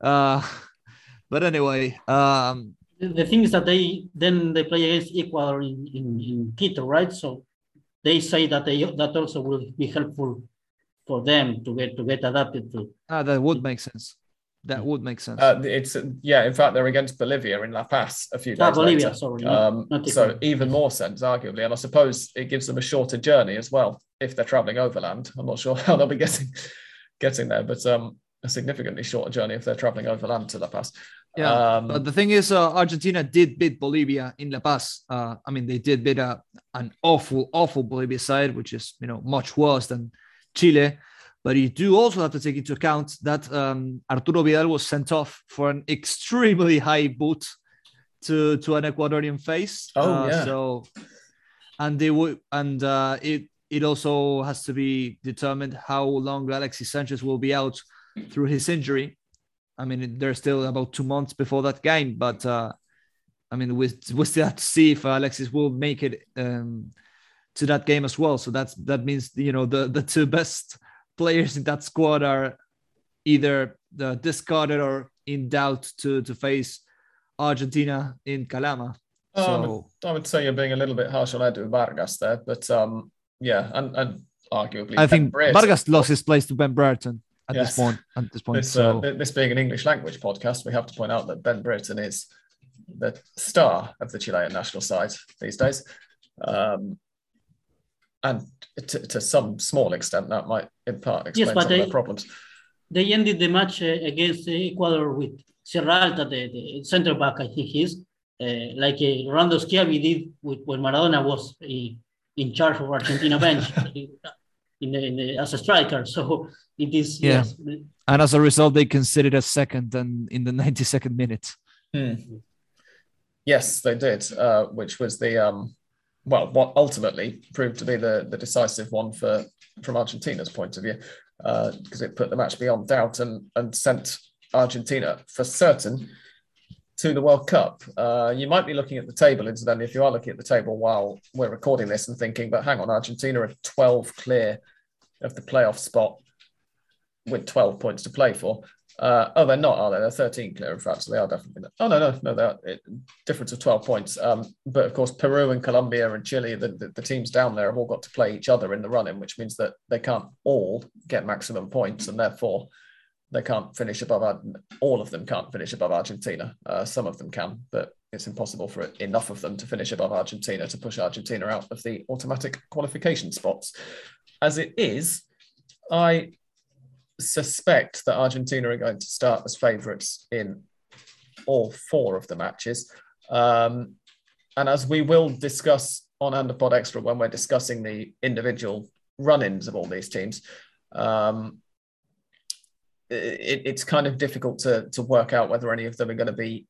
Uh, but anyway, um, The, the thing is that they then they play against Ecuador in, in, in Quito, right? So they say that they that also will be helpful for them to get to get adapted to. ah, that would make sense. That would make sense. Uh, it's yeah. In fact, they're against Bolivia in La Paz a few days Ah, Bolivia, later. sorry. Um, not so even more sense, arguably, and I suppose it gives them a shorter journey as well if they're traveling overland. I'm not sure how they'll be getting getting there, but um, a significantly shorter journey if they're traveling overland to La Paz. Yeah, um, But the thing is, uh, Argentina did beat Bolivia in La Paz. Uh, I mean, they did beat a, an awful, awful Bolivia side, which is you know much worse than Chile. But you do also have to take into account that um, Arturo Vidal was sent off for an extremely high boot to to an Ecuadorian face. Oh, Uh, yeah. So, and they would, and uh, it it also has to be determined how long Alexis Sanchez will be out through his injury. I mean, there's still about two months before that game, but uh, I mean, we, we still have to see if Alexis will make it um, to that game as well. So that's that means you know the the two best players in that squad are either uh, discarded or in doubt to to face Argentina in Calama. Um, So I would say you're being a little bit harsh on Edu Vargas there, but um, yeah, and, and arguably, I Ben think Brereton. Vargas lost his place to Ben Brereton at Yes. this point. At this point, This, so uh, this being an English language podcast, we have to point out that Ben Brereton is the star of the Chilean national side these days. Um, and to, to some small extent, that might in part explain but some they- of their problems. They ended the match uh, against Ecuador with Sierralta, the, the center back, I think he is, uh, like uh, Rolando Schiavi did with, when Maradona was uh, in charge of Argentina bench in the, in the, as a striker. So it is Yeah. yes, and as a result, they conceded a second and in the 92nd minute. Yes, they did, uh, which was the um, well, what ultimately proved to be the the decisive one for from Argentina's point of view, because it put the match beyond doubt and and sent Argentina for certain to the World Cup. Uh, you might be looking at the table, incidentally, if you are looking at the table while we're recording this and thinking, but hang on, Argentina are 12 clear of the playoff spot with 12 points to play for. Uh, oh, they're not, are they? They're 13 clear, in fact, so they are definitely not. Oh, no, no, no, they're it, difference of 12 points. Um, but of course, Peru and Colombia and Chile, the, the, the teams down there have all got to play each other in the run-in, which means that they can't all get maximum points, and therefore they can't finish above. Ar- All of them can't finish above Argentina. Uh, some of them can, but it's impossible for enough of them to finish above Argentina to push Argentina out of the automatic qualification spots. As it is, I suspect that Argentina are going to start as favourites in all four of the matches. Um, and as we will discuss on Hand of Pod Extra when we're discussing the individual run ins of all these teams, um, it, it's kind of difficult to, to work out whether any of them are going to be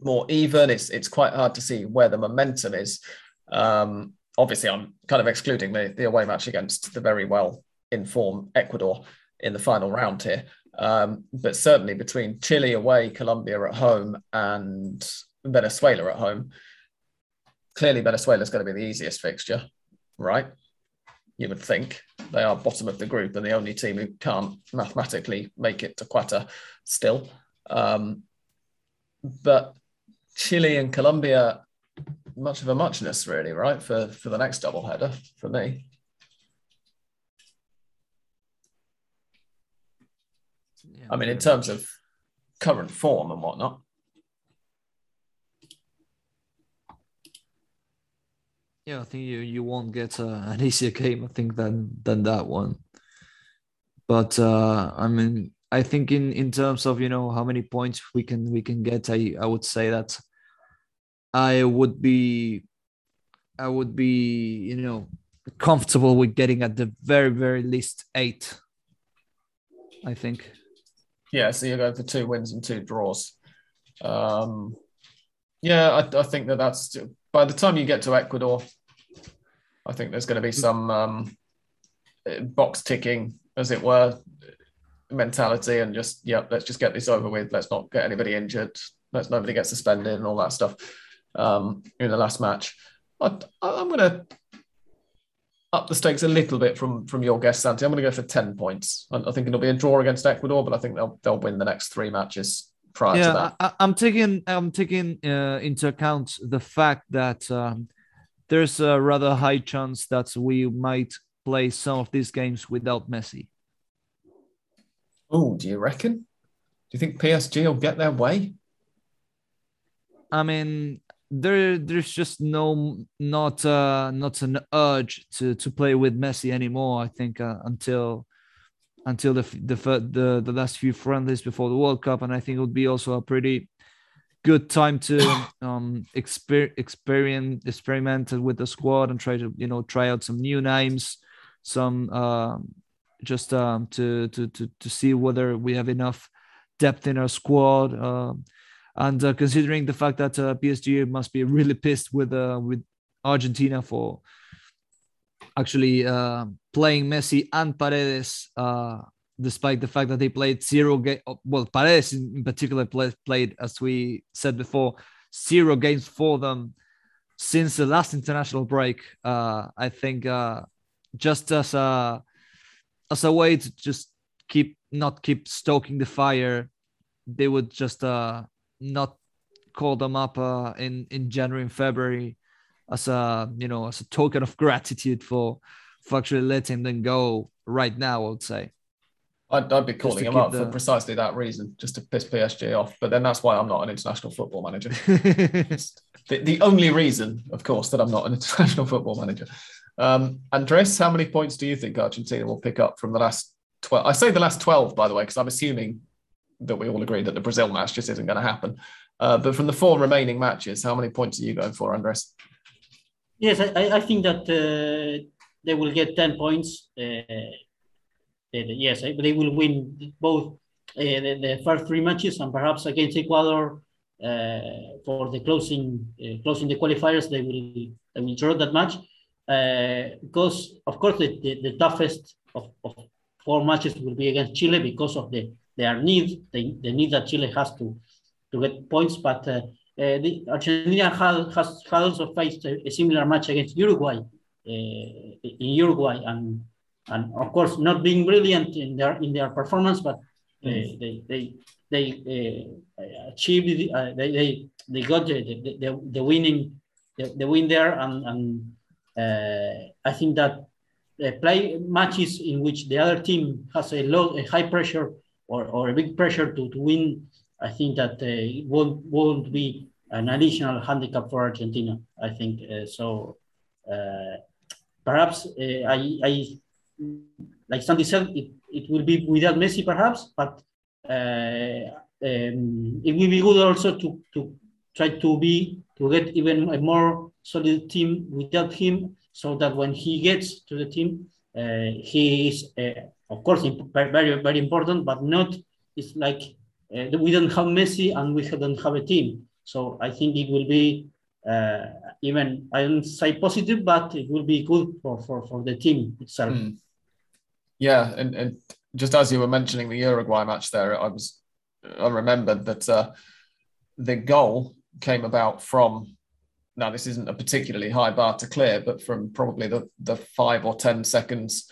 more even. It's, it's quite hard to see where the momentum is. Um, obviously, I'm kind of excluding the, the away match against the very well informed Ecuador in the final round here. Um, but certainly between Chile away, Colombia at home, and Venezuela at home, clearly Venezuela is going to be the easiest fixture, right? You would think they are bottom of the group and the only team who can't mathematically make it to Qatar still. Um, but Chile and Colombia, much of a muchness, really, right? For for the next double header for me. I mean, in terms of current form and whatnot. Yeah, I think you you won't get uh, an easier game, I think, than than that one. But uh, I mean, I think in in terms of you know how many points we can we can get, I I would say that I would be I would be you know comfortable with getting at the very very least eight. I think. Yeah, so you're going for two wins and two draws. Um, yeah, I, I think that that's by the time you get to Ecuador, I think there's going to be some um, box ticking, as it were, mentality, and just yeah, let's just get this over with. Let's not get anybody injured. Let's nobody get suspended and all that stuff um, in the last match. I, am going to up the stakes a little bit from from your guest, Santi. I'm going to go for ten points. I, I think it'll be a draw against Ecuador, but I think they'll they'll win the next three matches prior yeah, to that. I, am taking I'm taking uh, into account the fact that um, there's a rather high chance that we might play some of these games without Messi. Oh, do you reckon? Do you think PSG will get their way? I mean, there there's just no not uh not an urge to to play with Messi anymore. I think uh, until until the, the the the last few friendlies before the World Cup, and I think it would be also a pretty good time to um exper- experience experiment with the squad and try to you know try out some new names, some uh, just um to to to to see whether we have enough depth in our squad. Uh, and uh, considering the fact that uh, PSG must be really pissed with uh, with Argentina for actually uh, playing Messi and Paredes, uh, despite the fact that they played zero game. Well, Paredes in particular play, played, as we said before, zero games for them since the last international break. Uh, I think uh, just as a as a way to just keep not keep stoking the fire, they would just uh, not call them up uh, in in January and February as a you know as a token of gratitude for for actually letting them go right now. I would say. I'd, I'd be calling him up the... for precisely that reason, just to piss PSG off. But then that's why I'm not an international football manager. the, the only reason, of course, that I'm not an international football manager. Um, Andres, how many points do you think Argentina will pick up from the last 12? I say the last 12, by the way, because I'm assuming that we all agree that the Brazil match just isn't going to happen. Uh, but from the four remaining matches, how many points are you going for, Andres? Yes, I, I think that uh, they will get 10 points. Uh, yes, they will win both uh, the, the, first three matches and perhaps against Ecuador uh, for the closing uh, closing the qualifiers, they will, they will draw that match. because, of course, the, the, the toughest of, of four matches will be against Chile because of the their need, the, the need that Chile has to, to get points. But uh, uh, the Argentina has, has, has also faced a, a, similar match against Uruguay uh, in Uruguay, and and of course not being brilliant in their in their performance, but mm. they they they uh, achieved uh, they, they they got the the, the, winning the, the, win there, and and uh, I think that the play matches in which the other team has a low a high pressure or, or a big pressure to, to win, I think that uh, it won't, won't be an additional handicap for Argentina. I think uh, so. Uh, perhaps uh, I, I, like Santi said, it, it will be without Messi, perhaps, but uh, um, it will be good also to, to try to be to get even a more solid team without him, so that when he gets to the team, uh, he is of course, very, very important, but not, it's like uh, we don't have Messi and we don't have a team. So I think it will be uh, even, I don't say positive, but it will be good for, for, for the team itself. Mm. Yeah, and, and just as you were mentioning the Uruguay match there, I was, I remembered that uh, the goal came about from now this isn't a particularly high bar to clear, but from probably the, the five or 10 seconds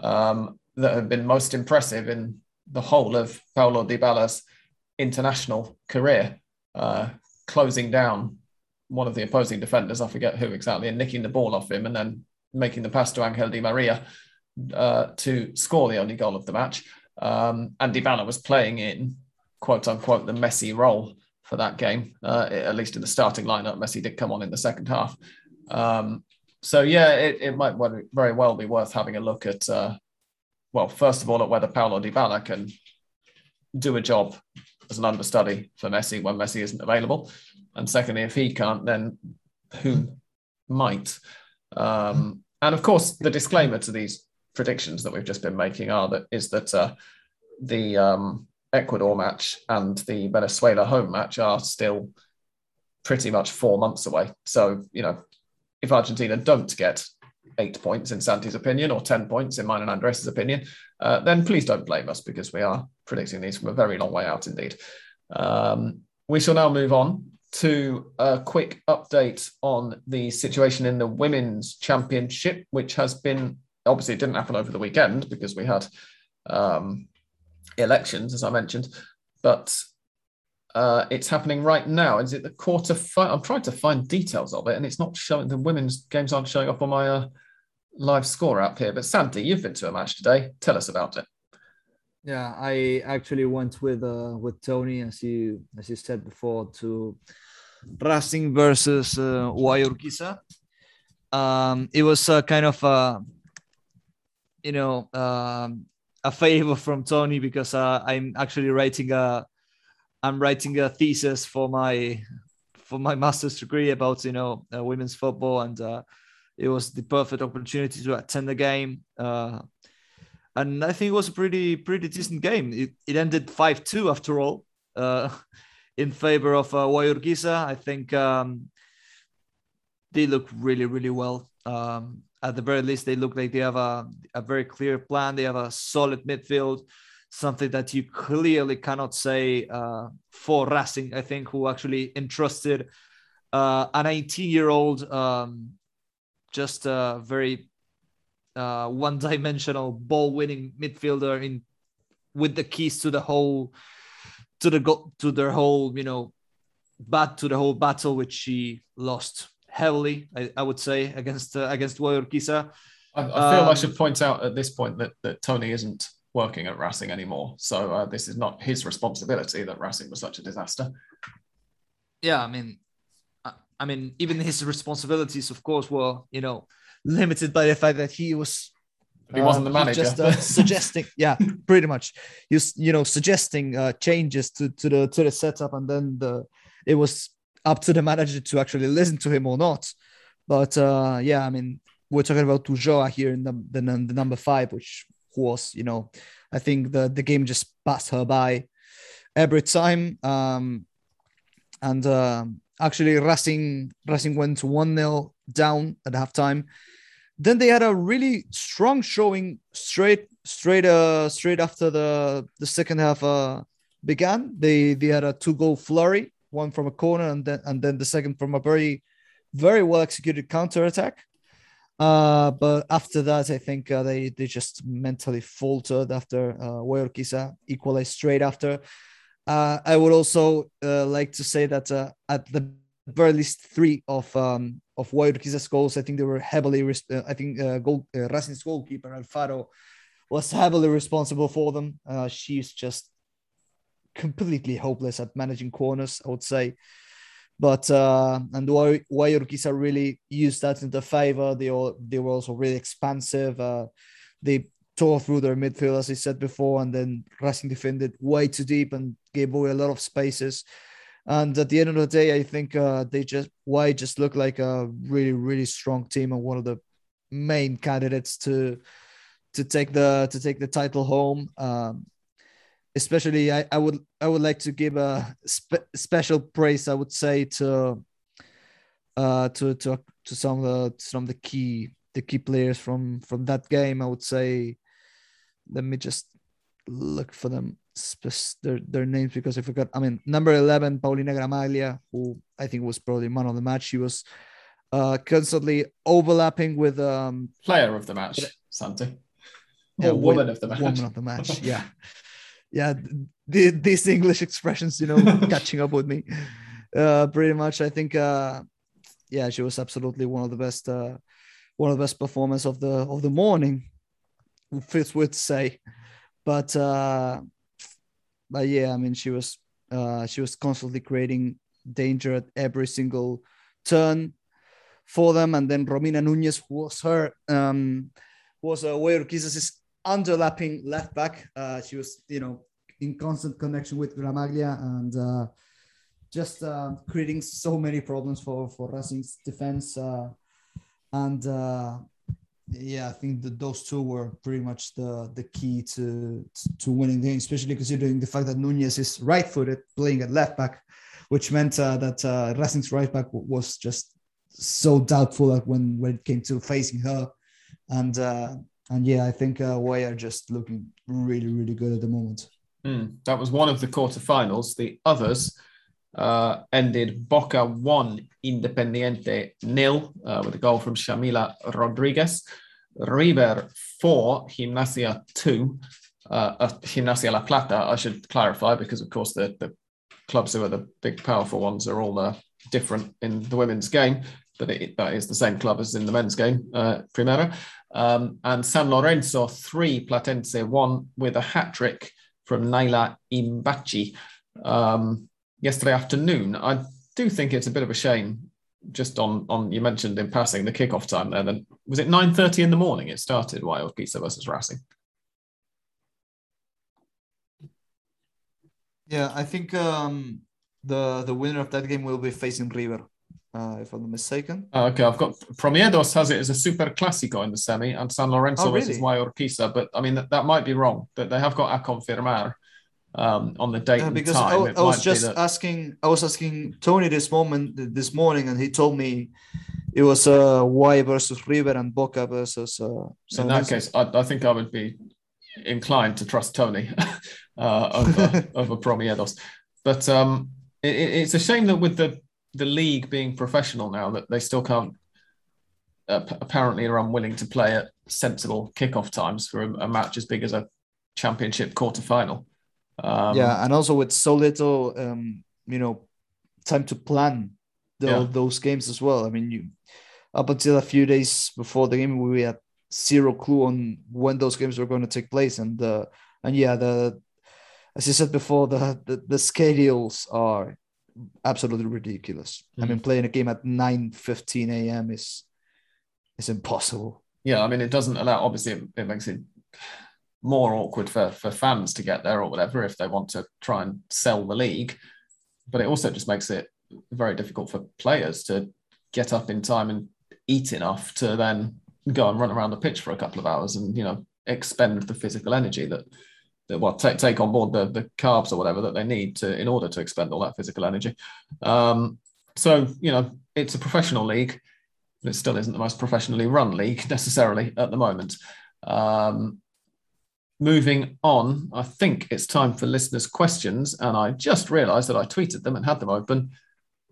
um, that have been most impressive in the whole of Paulo Dybala's international career, uh, closing down one of the opposing defenders, I forget who exactly, and nicking the ball off him and then making the pass to Angel Di Maria uh, to score the only goal of the match. Um, and Dybala was playing in quote unquote the Messi role for that game, uh, at least in the starting lineup. Messi did come on in the second half. Um, so yeah, it, it might very well be worth having a look at. Uh, well, first of all, at whether Paulo Dybala can do a job as an understudy for Messi when Messi isn't available, and secondly, if he can't, then who might? Um, and of course, the disclaimer to these predictions that we've just been making are that is that uh, the um, Ecuador match and the Venezuela home match are still pretty much four months away. So you know, if Argentina don't get eight points in Santi's opinion or 10 points in mine and Andres' opinion, uh, then please don't blame us because we are predicting these from a very long way out indeed. Um, we shall now move on to a quick update on the situation in the women's championship, which has been obviously it didn't happen over the weekend because we had um, elections, as I mentioned, but uh, it's happening right now. Is it the quarter final? I'm trying to find details of it, and it's not showing. The women's games aren't showing up on my uh, live score up here. But Santi, you've been to a match today. Tell us about it. Yeah, I actually went with uh, with Tony, as you as you said before, to Racing versus uh, UAI Urquiza. Um, it was a kind of a, you know, um, a favor from Tony because uh, I'm actually writing a I'm writing a thesis for my for my master's degree about you know uh, women's football, and uh, it was the perfect opportunity to attend the game. Uh, and I think it was a pretty pretty decent game. It, it ended five two after all, uh, in favor of uh. I think um, they look really really well. Um, at the very least, they look like they have a, a very clear plan. They have a solid midfield something that you clearly cannot say uh, for Racing, I think, who actually entrusted uh, a 19 year old, um, just a very uh, one dimensional ball winning midfielder in with the keys to the whole to the go to their whole you know bat to the whole battle which she lost heavily I, I would say against uh, against UAI Urquiza. I, I feel um, I should point out at this point that that Tony isn't working at Racing anymore. So uh, this is not his responsibility that Racing was such a disaster. Yeah, I mean, I mean, even his responsibilities, of course, were you know limited by the fact that he was. He wasn't the uh, manager. Just uh, suggesting, yeah, pretty much. Was, you know, suggesting uh, changes to, to the to the setup, and then the it was up to the manager to actually listen to him or not. But uh, yeah, I mean, we're talking about Ulloa here in the, the, the number five, which was, you know, I think the the game just passed her by every time. Um, and uh, actually, Racing Racing went one 0 down at halftime. Then they had a really strong showing straight straight uh straight after the the second half uh began. They they had a two goal flurry, one from a corner and then and then the second from a very very well executed counter attack. Uh, but after that, I think uh, they they just mentally faltered after uh, UAI Urquiza equalized straight after. Uh, I would also uh, like to say that uh, at the very least three of um, of UAI Urquiza's goals, I think they were heavily. Uh, I think uh, goal uh, Racing's goalkeeper Alfaro was heavily responsible for them. Uh, she's just completely hopeless at managing corners. I would say. But uh, and Urquiza really used that in the favor. They all they were also really expansive. They tore through their midfield as I said before, and then Racing defended way too deep and gave away a lot of spaces. And at the end of the day, I think uh, they just why just look like a really really strong team and one of the main candidates to to take the to take the title home. Um, especially I, I would I would like to give a spe- special praise I would say to uh to to to some of the some of the key the key players from from that game I would say let me just look for them their, their names because I forgot. I mean number 11 Paulina Gramaglia who I think was probably man of the match. She was uh constantly overlapping with um player of the match Santi. Yeah, woman of the match. woman of the match yeah. Yeah the, these english expressions you know catching up with me. Uh pretty much i think uh yeah she was absolutely one of the best uh one of the best performers of the of the morning fits would say but uh but yeah i mean she was uh she was constantly creating danger at every single turn for them. And then Romina Nunez was her um, was uh, UAI Urquiza's underlapping left back. Uh, she was you know in constant connection with Gramaglia and uh, just uh, creating so many problems for for Racing's defense. Uh, and uh, yeah, I think that those two were pretty much the the key to to winning the game, especially considering the fact that Nunez is right-footed, playing at left back, which meant uh, that uh, Racing's right back was just so doubtful when when it came to facing her, and uh, and yeah, I think uh, we are just looking really really good at the moment. Mm, that was one of the quarterfinals. The others uh, ended Boca 1, Independiente nil, uh, with a goal from Yamila Rodriguez. River 4, Gimnasia 2. Uh, uh, Gimnasia La Plata, I should clarify, because of course the, the clubs who are the big, powerful ones are all uh, different in the women's game, but it, that is the same club as in the men's game, uh, Primera. Um, and San Lorenzo 3, Platense 1, with a hat trick from Naila Imbachi. Um, yesterday afternoon. I do think it's a bit of a shame. Just on on you mentioned in passing the kickoff time there. Then was it nine thirty in the morning? It started. UAI Urquiza versus Racing. Yeah, I think um, the the winner of that game will be facing River, uh, if I'm not mistaken. Oh, okay, I've got Promiedos has it as a super classico in the semi, and San Lorenzo oh, really? versus Urquiza. But I mean that, that might be wrong. That they have got a confirmar um, on the date yeah, because I, I, was just that... asking I was asking Tony this moment this morning and he told me it was uh Y versus River and Boca versus uh in that case I, I, think I would be inclined to trust Tony uh, over over Promiedos. But um it, it's a shame that with the the league being professional now that they still can't uh, apparently are unwilling to play at sensible kickoff times for a, a match as big as a championship quarter final um, yeah, and also with so little, um, you know, time to plan the, yeah. those games as well. I mean, you up until a few days before the game, we had zero clue on when those games were going to take place, and uh, and yeah, the as you said before, the the, the schedules are absolutely ridiculous. Mm-hmm. I mean, mm. playing a game at nine fifteen a.m. is is impossible. Yeah, I mean, it doesn't allow. Obviously, it, it makes it more awkward for, for fans to get there or whatever if they want to try and sell the league. But it also just makes it very difficult for players to get up in time and eat enough to then go and run around the pitch for a couple of hours and you know expend the physical energy that that well take, take on board the, the carbs or whatever that they need to in order to expend all that physical energy um, so you know it's a professional league but it still isn't the most professionally run league necessarily at the moment um, moving on, I think it's time for listeners' questions. And I just realized that I tweeted them and had them open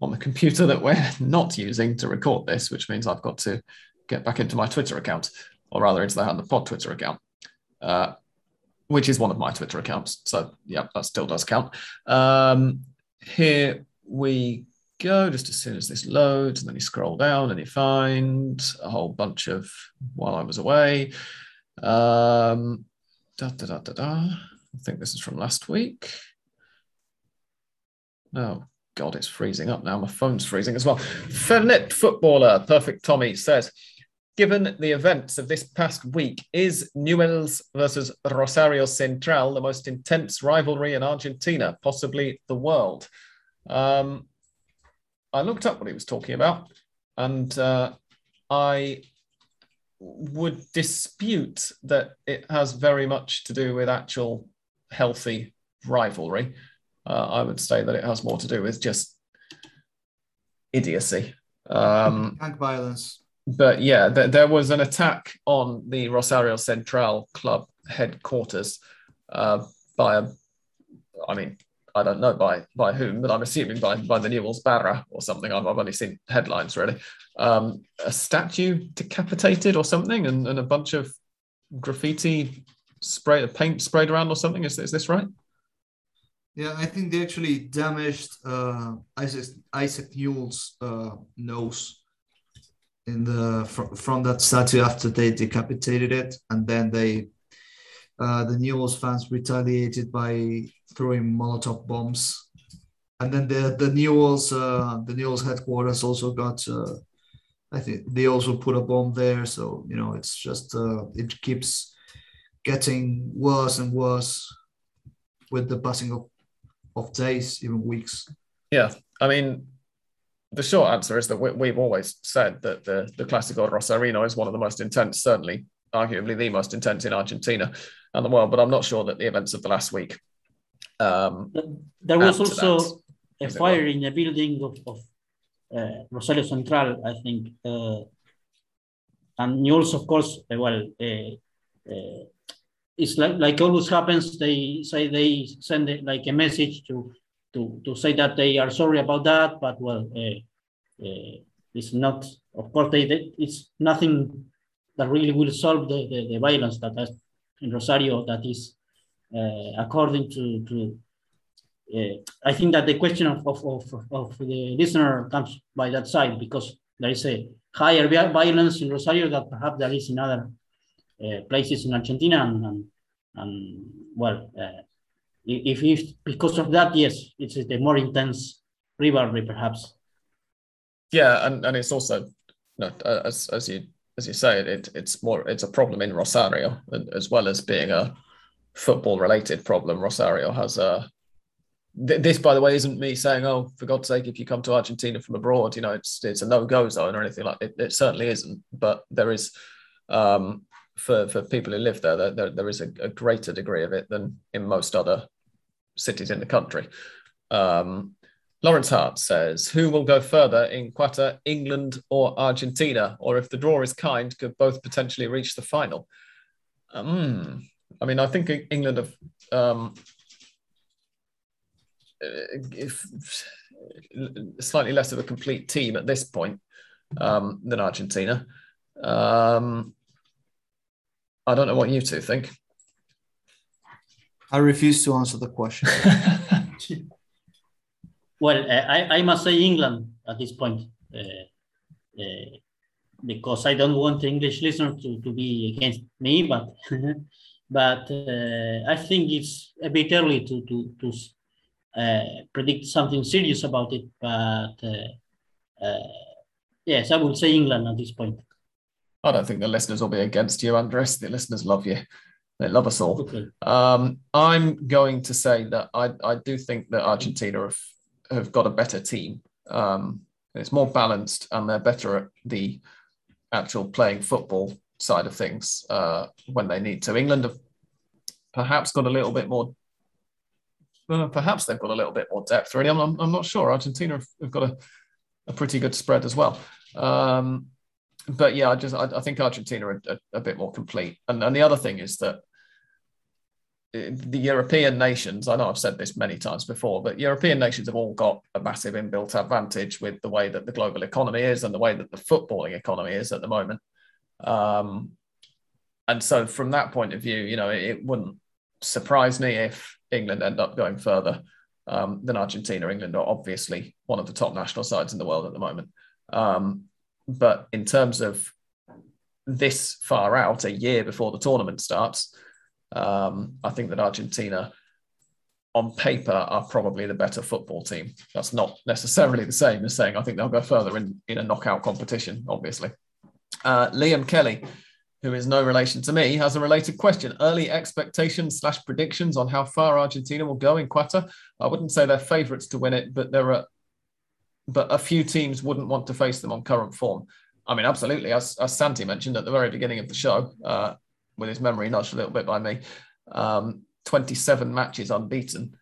on the computer that we're not using to record this, which means I've got to get back into my Twitter account, or rather into the, the pod Twitter account, uh, which is one of my Twitter accounts. So, yeah, that still does count. Um, here we go, just as soon as this loads, and then you scroll down and you find a whole bunch of while I was away. Um, Da, da, da, da, da. I think this is from last week. Oh, God, it's freezing up now. My phone's freezing as well. Fernet footballer, perfect Tommy, says, given the events of this past week, is Newell's versus Rosario Central the most intense rivalry in Argentina, possibly the world? Um, I looked up what he was talking about, and uh, I would dispute that it has very much to do with actual healthy rivalry. Uh, I would say that it has more to do with just idiocy. Um, Gang violence. But yeah, th- there was an attack on the Rosario Central club headquarters uh, by a, I mean, I don't know by by whom, but I'm assuming by by the Newell's Barra or something. I've, I've only seen headlines really. Um, a statue decapitated or something, and, and a bunch of graffiti spray paint sprayed around or something. Is is this right? Yeah, I think they actually damaged uh, Isaac Isaac Newell's uh, nose in the fr- from that statue after they decapitated it, and then they uh, the Newell's fans retaliated by throwing Molotov bombs, and then the the Newell's uh, the Newell's headquarters also got uh, I think they also put a bomb there. So you know, it's just uh, it keeps getting worse and worse with the passing of, of days, even weeks. Yeah, I mean, the short answer is that we, have always said that the the Clásico Rosarino is one of the most intense, certainly, arguably the most intense in Argentina and the world. But I'm not sure that the events of the last week. Um, there was also a fire in a building of, of uh, Rosario Central, I think. Uh, and news, of course, uh, well, it's like, like always happens. They say they send it like a message to to to say that they are sorry about that, but well, it's not. Of course, they, they, it's nothing that really will solve the, the, the violence that has in Rosario that is uh, according to, to uh, I think that the question of, of, of, of, the listener comes by that side because there is a higher violence in Rosario that perhaps there is in other uh, places in Argentina. And, and, and well, uh, if, if because of that, yes, it's a more intense rivalry perhaps. Yeah, and, and it's also, you know, as, as you as you say, it, it's more it's a problem in Rosario as well as being a football related problem. Rosario has a this, by the way, isn't me saying, "Oh, for God's sake, if you come to Argentina from abroad, you know, it's it's a no go zone or anything like it." It certainly isn't, but there is, um, for for people who live there, there, there is a, a, greater degree of it than in most other cities in the country. Um, Lawrence Hart says, "Who will go further in Qatar, England or Argentina? Or if the draw is kind, could both potentially reach the final?" Um, I mean, I think England have um, if slightly less of a complete team at this point um, than Argentina. Um, I don't know what you two think. I refuse to answer the question. well, uh, I, I must say England at this point. Uh, uh, because I don't want the English listener to, to be against me, but but uh, I think it's a bit early to to to uh, predict something serious about it. But uh, uh, yes, I would say England at this point. I don't think the listeners will be against you, Andres. The listeners love you. They love us all. Okay. Um, I'm going to say that I, I do think that Argentina have, have got a better team. Um, it's more balanced and they're better at the actual playing football side of things uh, when they need to. England have perhaps got a little bit more well, perhaps they've got a little bit more depth. Really, I'm, I'm, I'm not sure. Argentina have, have got a, a, pretty good spread as well. Um, but yeah, I just I, I think Argentina are a, a, bit more complete. And, and the other thing is that the European nations, I know I've said this many times before, but European nations have all got a massive inbuilt advantage with the way that the global economy is and the way that the footballing economy is at the moment. Um, and so, from that point of view, you know, it, it wouldn't surprise me if England end up going further um, than Argentina. England are obviously one of the top national sides in the world at the moment. Um, but in terms of this far out, a year before the tournament starts, um, I think that Argentina, on paper, are probably the better football team. That's not necessarily the same as saying I think they'll go further in, in a knockout competition, obviously. Uh, Liam Kelly who is no relation to me, has a related question. Early expectations slash predictions on how far Argentina will go in Qatar. I wouldn't say they're favourites to win it, but there are, but a few teams wouldn't want to face them on current form. I mean, absolutely. As, as Santi mentioned at the very beginning of the show, uh, with his memory nudged a little bit by me, um, 27 matches unbeaten,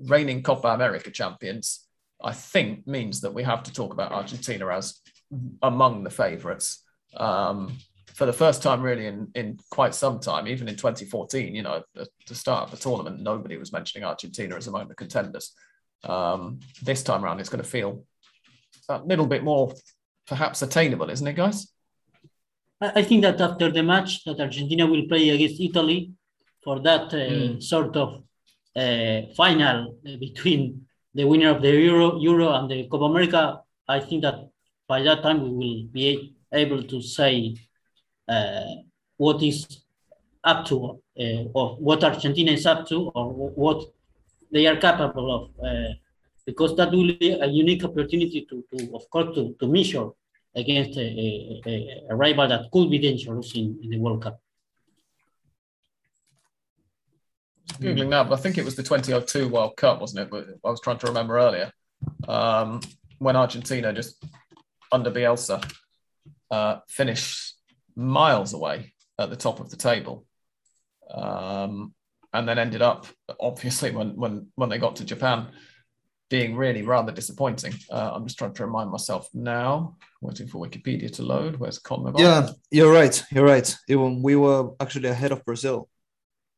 reigning Copa America champions, I think means that we have to talk about Argentina as among the favourites. Um, for the first time really in, in quite some time, even in 2014, you know, the, the start of the tournament, nobody was mentioning Argentina as among the contenders. Um, this time around, it's going to feel a little bit more perhaps attainable, isn't it, guys? I think that after the match that Argentina will play against Italy for that uh, mm. sort of uh, final uh, between the winner of the Euro, Euro and the Copa America, I think that by that time we will be able to say uh, what is up to uh, or what Argentina is up to or what they are capable of uh, because that will be a unique opportunity to, to of course to, to measure against a, a, a, rival that could be dangerous in, in the World Cup. Googling now, but I think it was the 2002 World Cup, wasn't it? I was trying to remember earlier um, when Argentina just under Bielsa uh, finished miles away at the top of the table, um, and then ended up obviously when when when they got to Japan being really rather disappointing. Uh, I'm just trying to remind myself now, waiting for Wikipedia to load. Where's CONMEBOL? Yeah, you're right. You're right. Even we were actually ahead of Brazil,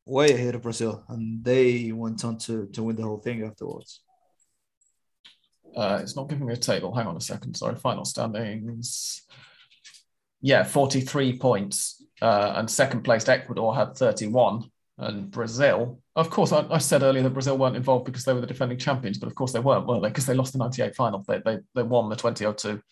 way ahead of Brazil, and they went on to, to win the whole thing afterwards. Uh, it's not giving me a table. Hang on a second. Sorry. Final standings. Yeah, 43 points. Uh, and second placed Ecuador had 31 and Brazil. Of course, I, I, said earlier that Brazil weren't involved because they were the defending champions, but of course they weren't, were they? Because they lost the 98 final. They, they, they won the 2002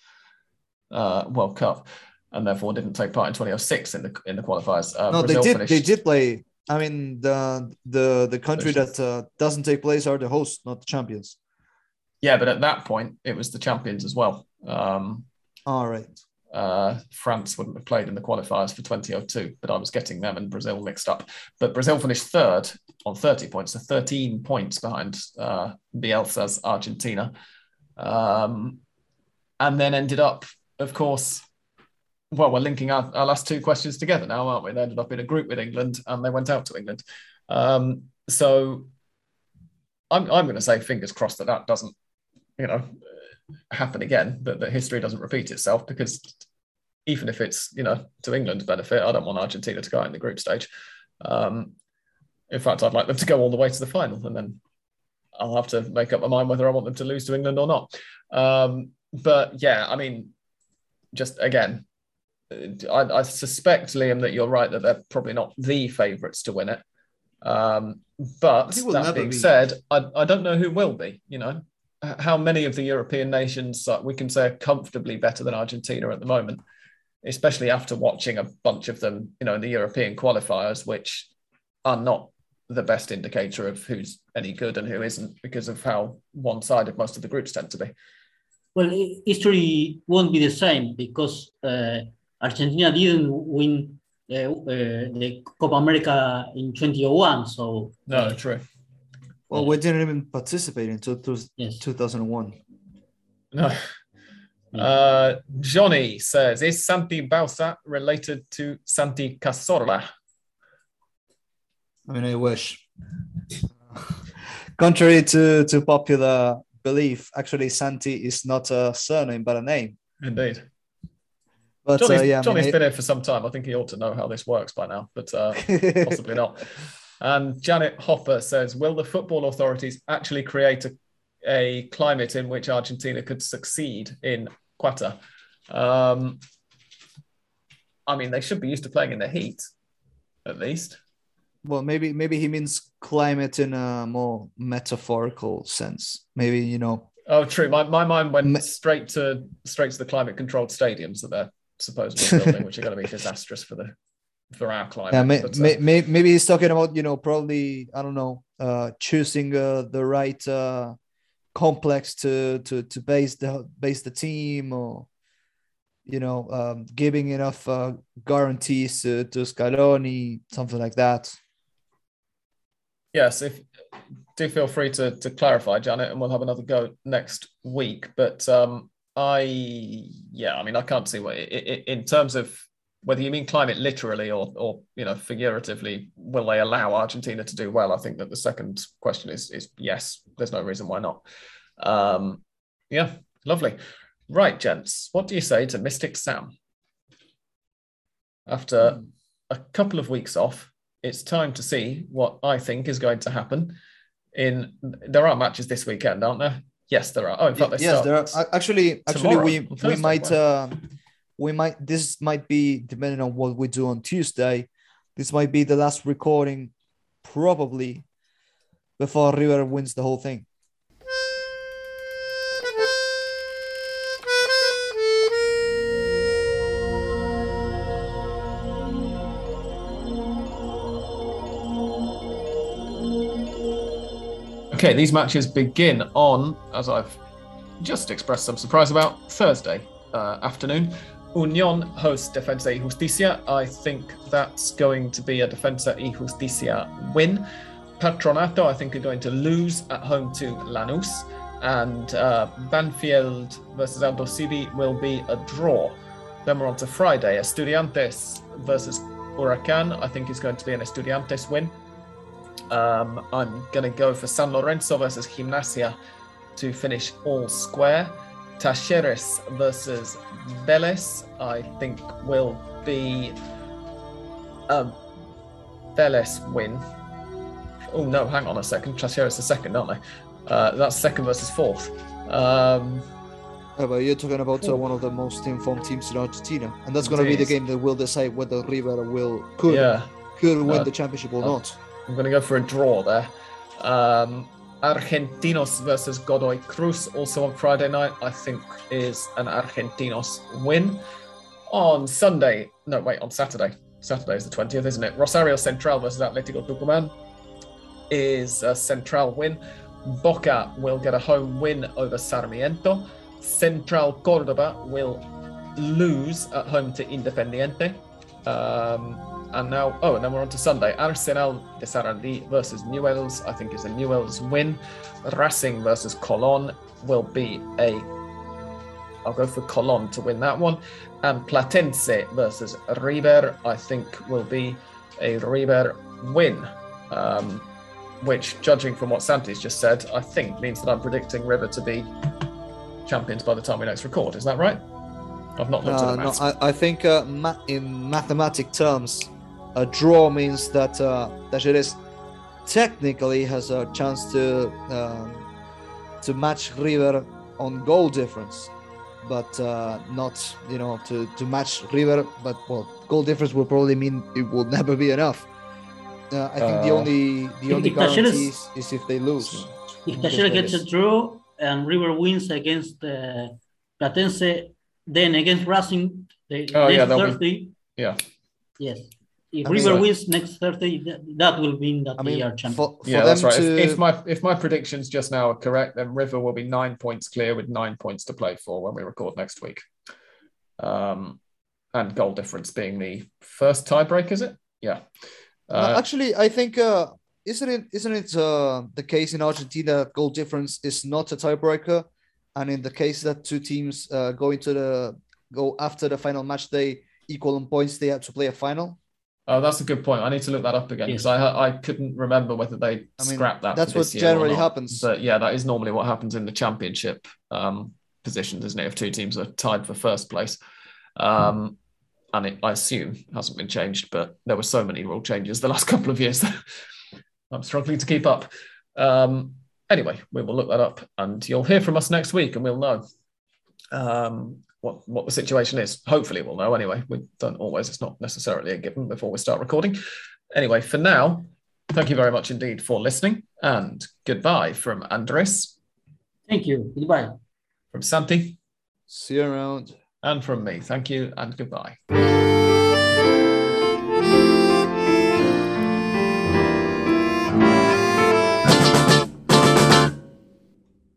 uh, World Cup and therefore didn't take part in 2006 in the in the qualifiers. Uh, no, Brazil they did. Finished... They did play. I mean, the the the country that uh, doesn't take place are the hosts, not the champions. Yeah, but at that point, it was the champions as well. Um, All right uh, France wouldn't have played in the qualifiers for 2002, but I was getting them and Brazil mixed up. But Brazil finished third on 30 points, so 13 points behind uh, Bielsa's Argentina. Um, and then ended up, of course, well, we're linking our, our last two questions together now, aren't we? They ended up in a group with England and they went out to England. Um, so I'm, I'm going to say fingers crossed that that doesn't, you know, happen again, that, that history doesn't repeat itself because even if it's, you know, to England's benefit, I don't want Argentina to go in the group stage. Um, in fact, I'd like them to go all the way to the final and then I'll have to make up my mind whether I want them to lose to England or not. Um, but yeah, I mean, just again, I, I, suspect, Liam, that you're right that they're probably not the favourites to win it. Um, but that being be. said, I, I don't know who will be. You know, how many of the European nations uh, we can say are comfortably better than Argentina at the moment, especially after watching a bunch of them, you know, in the European qualifiers, which are not the best indicator of who's any good and who isn't because of how one-sided most of the groups tend to be. Well, history won't be the same because uh, Argentina didn't win uh, uh, the Copa America in 2001. So no, true. Well, we didn't even participate in two, yes. 2001. No. Uh, Johnny says, is Santi Bauza related to Santi Cazorla? I mean, I wish. Contrary to, to popular belief, actually, Santi is not a surname, but a name. Indeed. But Johnny's, uh, yeah, Johnny's I mean, been here for some time. I think he ought to know how this works by now, but uh, possibly not. And Janet Hopper says, will the football authorities actually create a, a climate in which Argentina could succeed in Qatar? Um, I mean, they should be used to playing in the heat, at least. Well, maybe maybe he means climate in a more metaphorical sense. Maybe you know. Oh, true. My, my mind went straight to straight to the climate controlled stadiums that they're supposedly building, which are going to be disastrous for the for our climate. Yeah, may, but, uh, may, maybe he's talking about you know probably I don't know uh, choosing uh, the right uh, complex to to to base the base the team or you know um, giving enough uh, guarantees to, to Scaloni something like that. Yes, if do feel free to to clarify, Janet, and we'll have another go next week. But um, I yeah, I mean I can't see what in terms of whether you mean climate literally or, or you know figuratively, will they allow Argentina to do well? I think that the second question is is yes. There's no reason why not. Um, yeah, lovely. Right, gents, what do you say to Mystic Sam? After hmm. a couple of weeks off, it's time to see what I think is going to happen. In there are matches this weekend, aren't there? Yes, there are. Oh, in fact, yes, there are. Actually, actually, we we might. Uh, we might this might be depending on what we do on Tuesday. This might be the last recording, probably, before River wins the whole thing. Okay, these matches begin on, as I've just expressed some surprise about, Thursday, uh, afternoon. Union hosts Defensa y Justicia. I think that's going to be a Defensa y Justicia win. Patronato, I think, are going to lose at home to Lanús. And uh, Banfield versus Aldosivi will be a draw. Then we're on to Friday. Estudiantes versus Huracan. I think is going to be an Estudiantes win. Um, I'm going to go for San Lorenzo versus Gimnasia to finish all square. Talleres versus Vélez, I think, will be a Vélez win. Oh no, hang on a second. Talleres the second, aren't they? Uh, that's second versus fourth. Um, Yeah, but you're talking about uh, one of the most informed teams in Argentina, and that's going to be the game that will decide whether River will could yeah, could win Uh, the championship or uh, not. I'm going to go for a draw there. Um, Argentinos versus Godoy Cruz, also on Friday night, I think is an Argentinos win. On Sunday, no, wait, on Saturday. Saturday is the 20th, isn't it? Rosario Central versus Atletico Tucumán is a Central win. Boca will get a home win over Sarmiento. Central Cordoba will lose at home to Independiente. Um, and now, oh, and then we're on to Sunday. Arsenal de Sarandí versus Newells. I think is a Newells win. Racing versus Colón will be a. I'll go for Colón to win that one. And Platense versus River, I think, will be a River win. Um, which, judging from what Santi's just said, I think means that I'm predicting River to be champions by the time we next record. Is that right? I've not looked Uh, at the no, maths. I, I think uh, ma- in mathematic terms, a draw means that uh, Talleres technically has a chance to um, to match River on goal difference, but uh, not you know to to match River. But well, goal difference will probably mean it will never be enough. Uh, I think the Uh, only the only if guarantee is, is if they lose. If Yes, gets a draw and River wins against uh, Platense, then against Racing, the Oh, yeah, next they'll be- Thursday, yeah. yes. If I mean, River so- wins next Thursday, that, that will mean that I they are champions. for, for Yeah, them that's right. to If, if my if my predictions just now are correct, then River will be nine points clear with nine points to play for when we record next week. Um, and goal difference being the first tiebreak, is it? Yeah. No, Uh, actually, I think uh, isn't it isn't it uh, the case in Argentina that goal difference is not a tiebreaker, and in the case that two teams uh, go into the go after the final match day equal in points, they have to play a final. Oh, that's a good point. I need to look that up again because I I couldn't remember whether they I mean, scrapped that. that's for this what year generally happens. But yeah, that is normally what happens in the championship um, positions, isn't it? If two teams are tied for first place. Um, and it, I assume hasn't been changed, but there were so many rule changes the last couple of years that I'm struggling to keep up. Um, anyway, we will look that up and you'll hear from us next week and we'll know um, what, what the situation is. Hopefully, we'll know anyway. We don't always, it's not necessarily a given before we start recording. Anyway, for now, thank you very much indeed for listening and goodbye from Andres, Thank you. Goodbye. from Santi, See you around. and from me. Thank you and goodbye.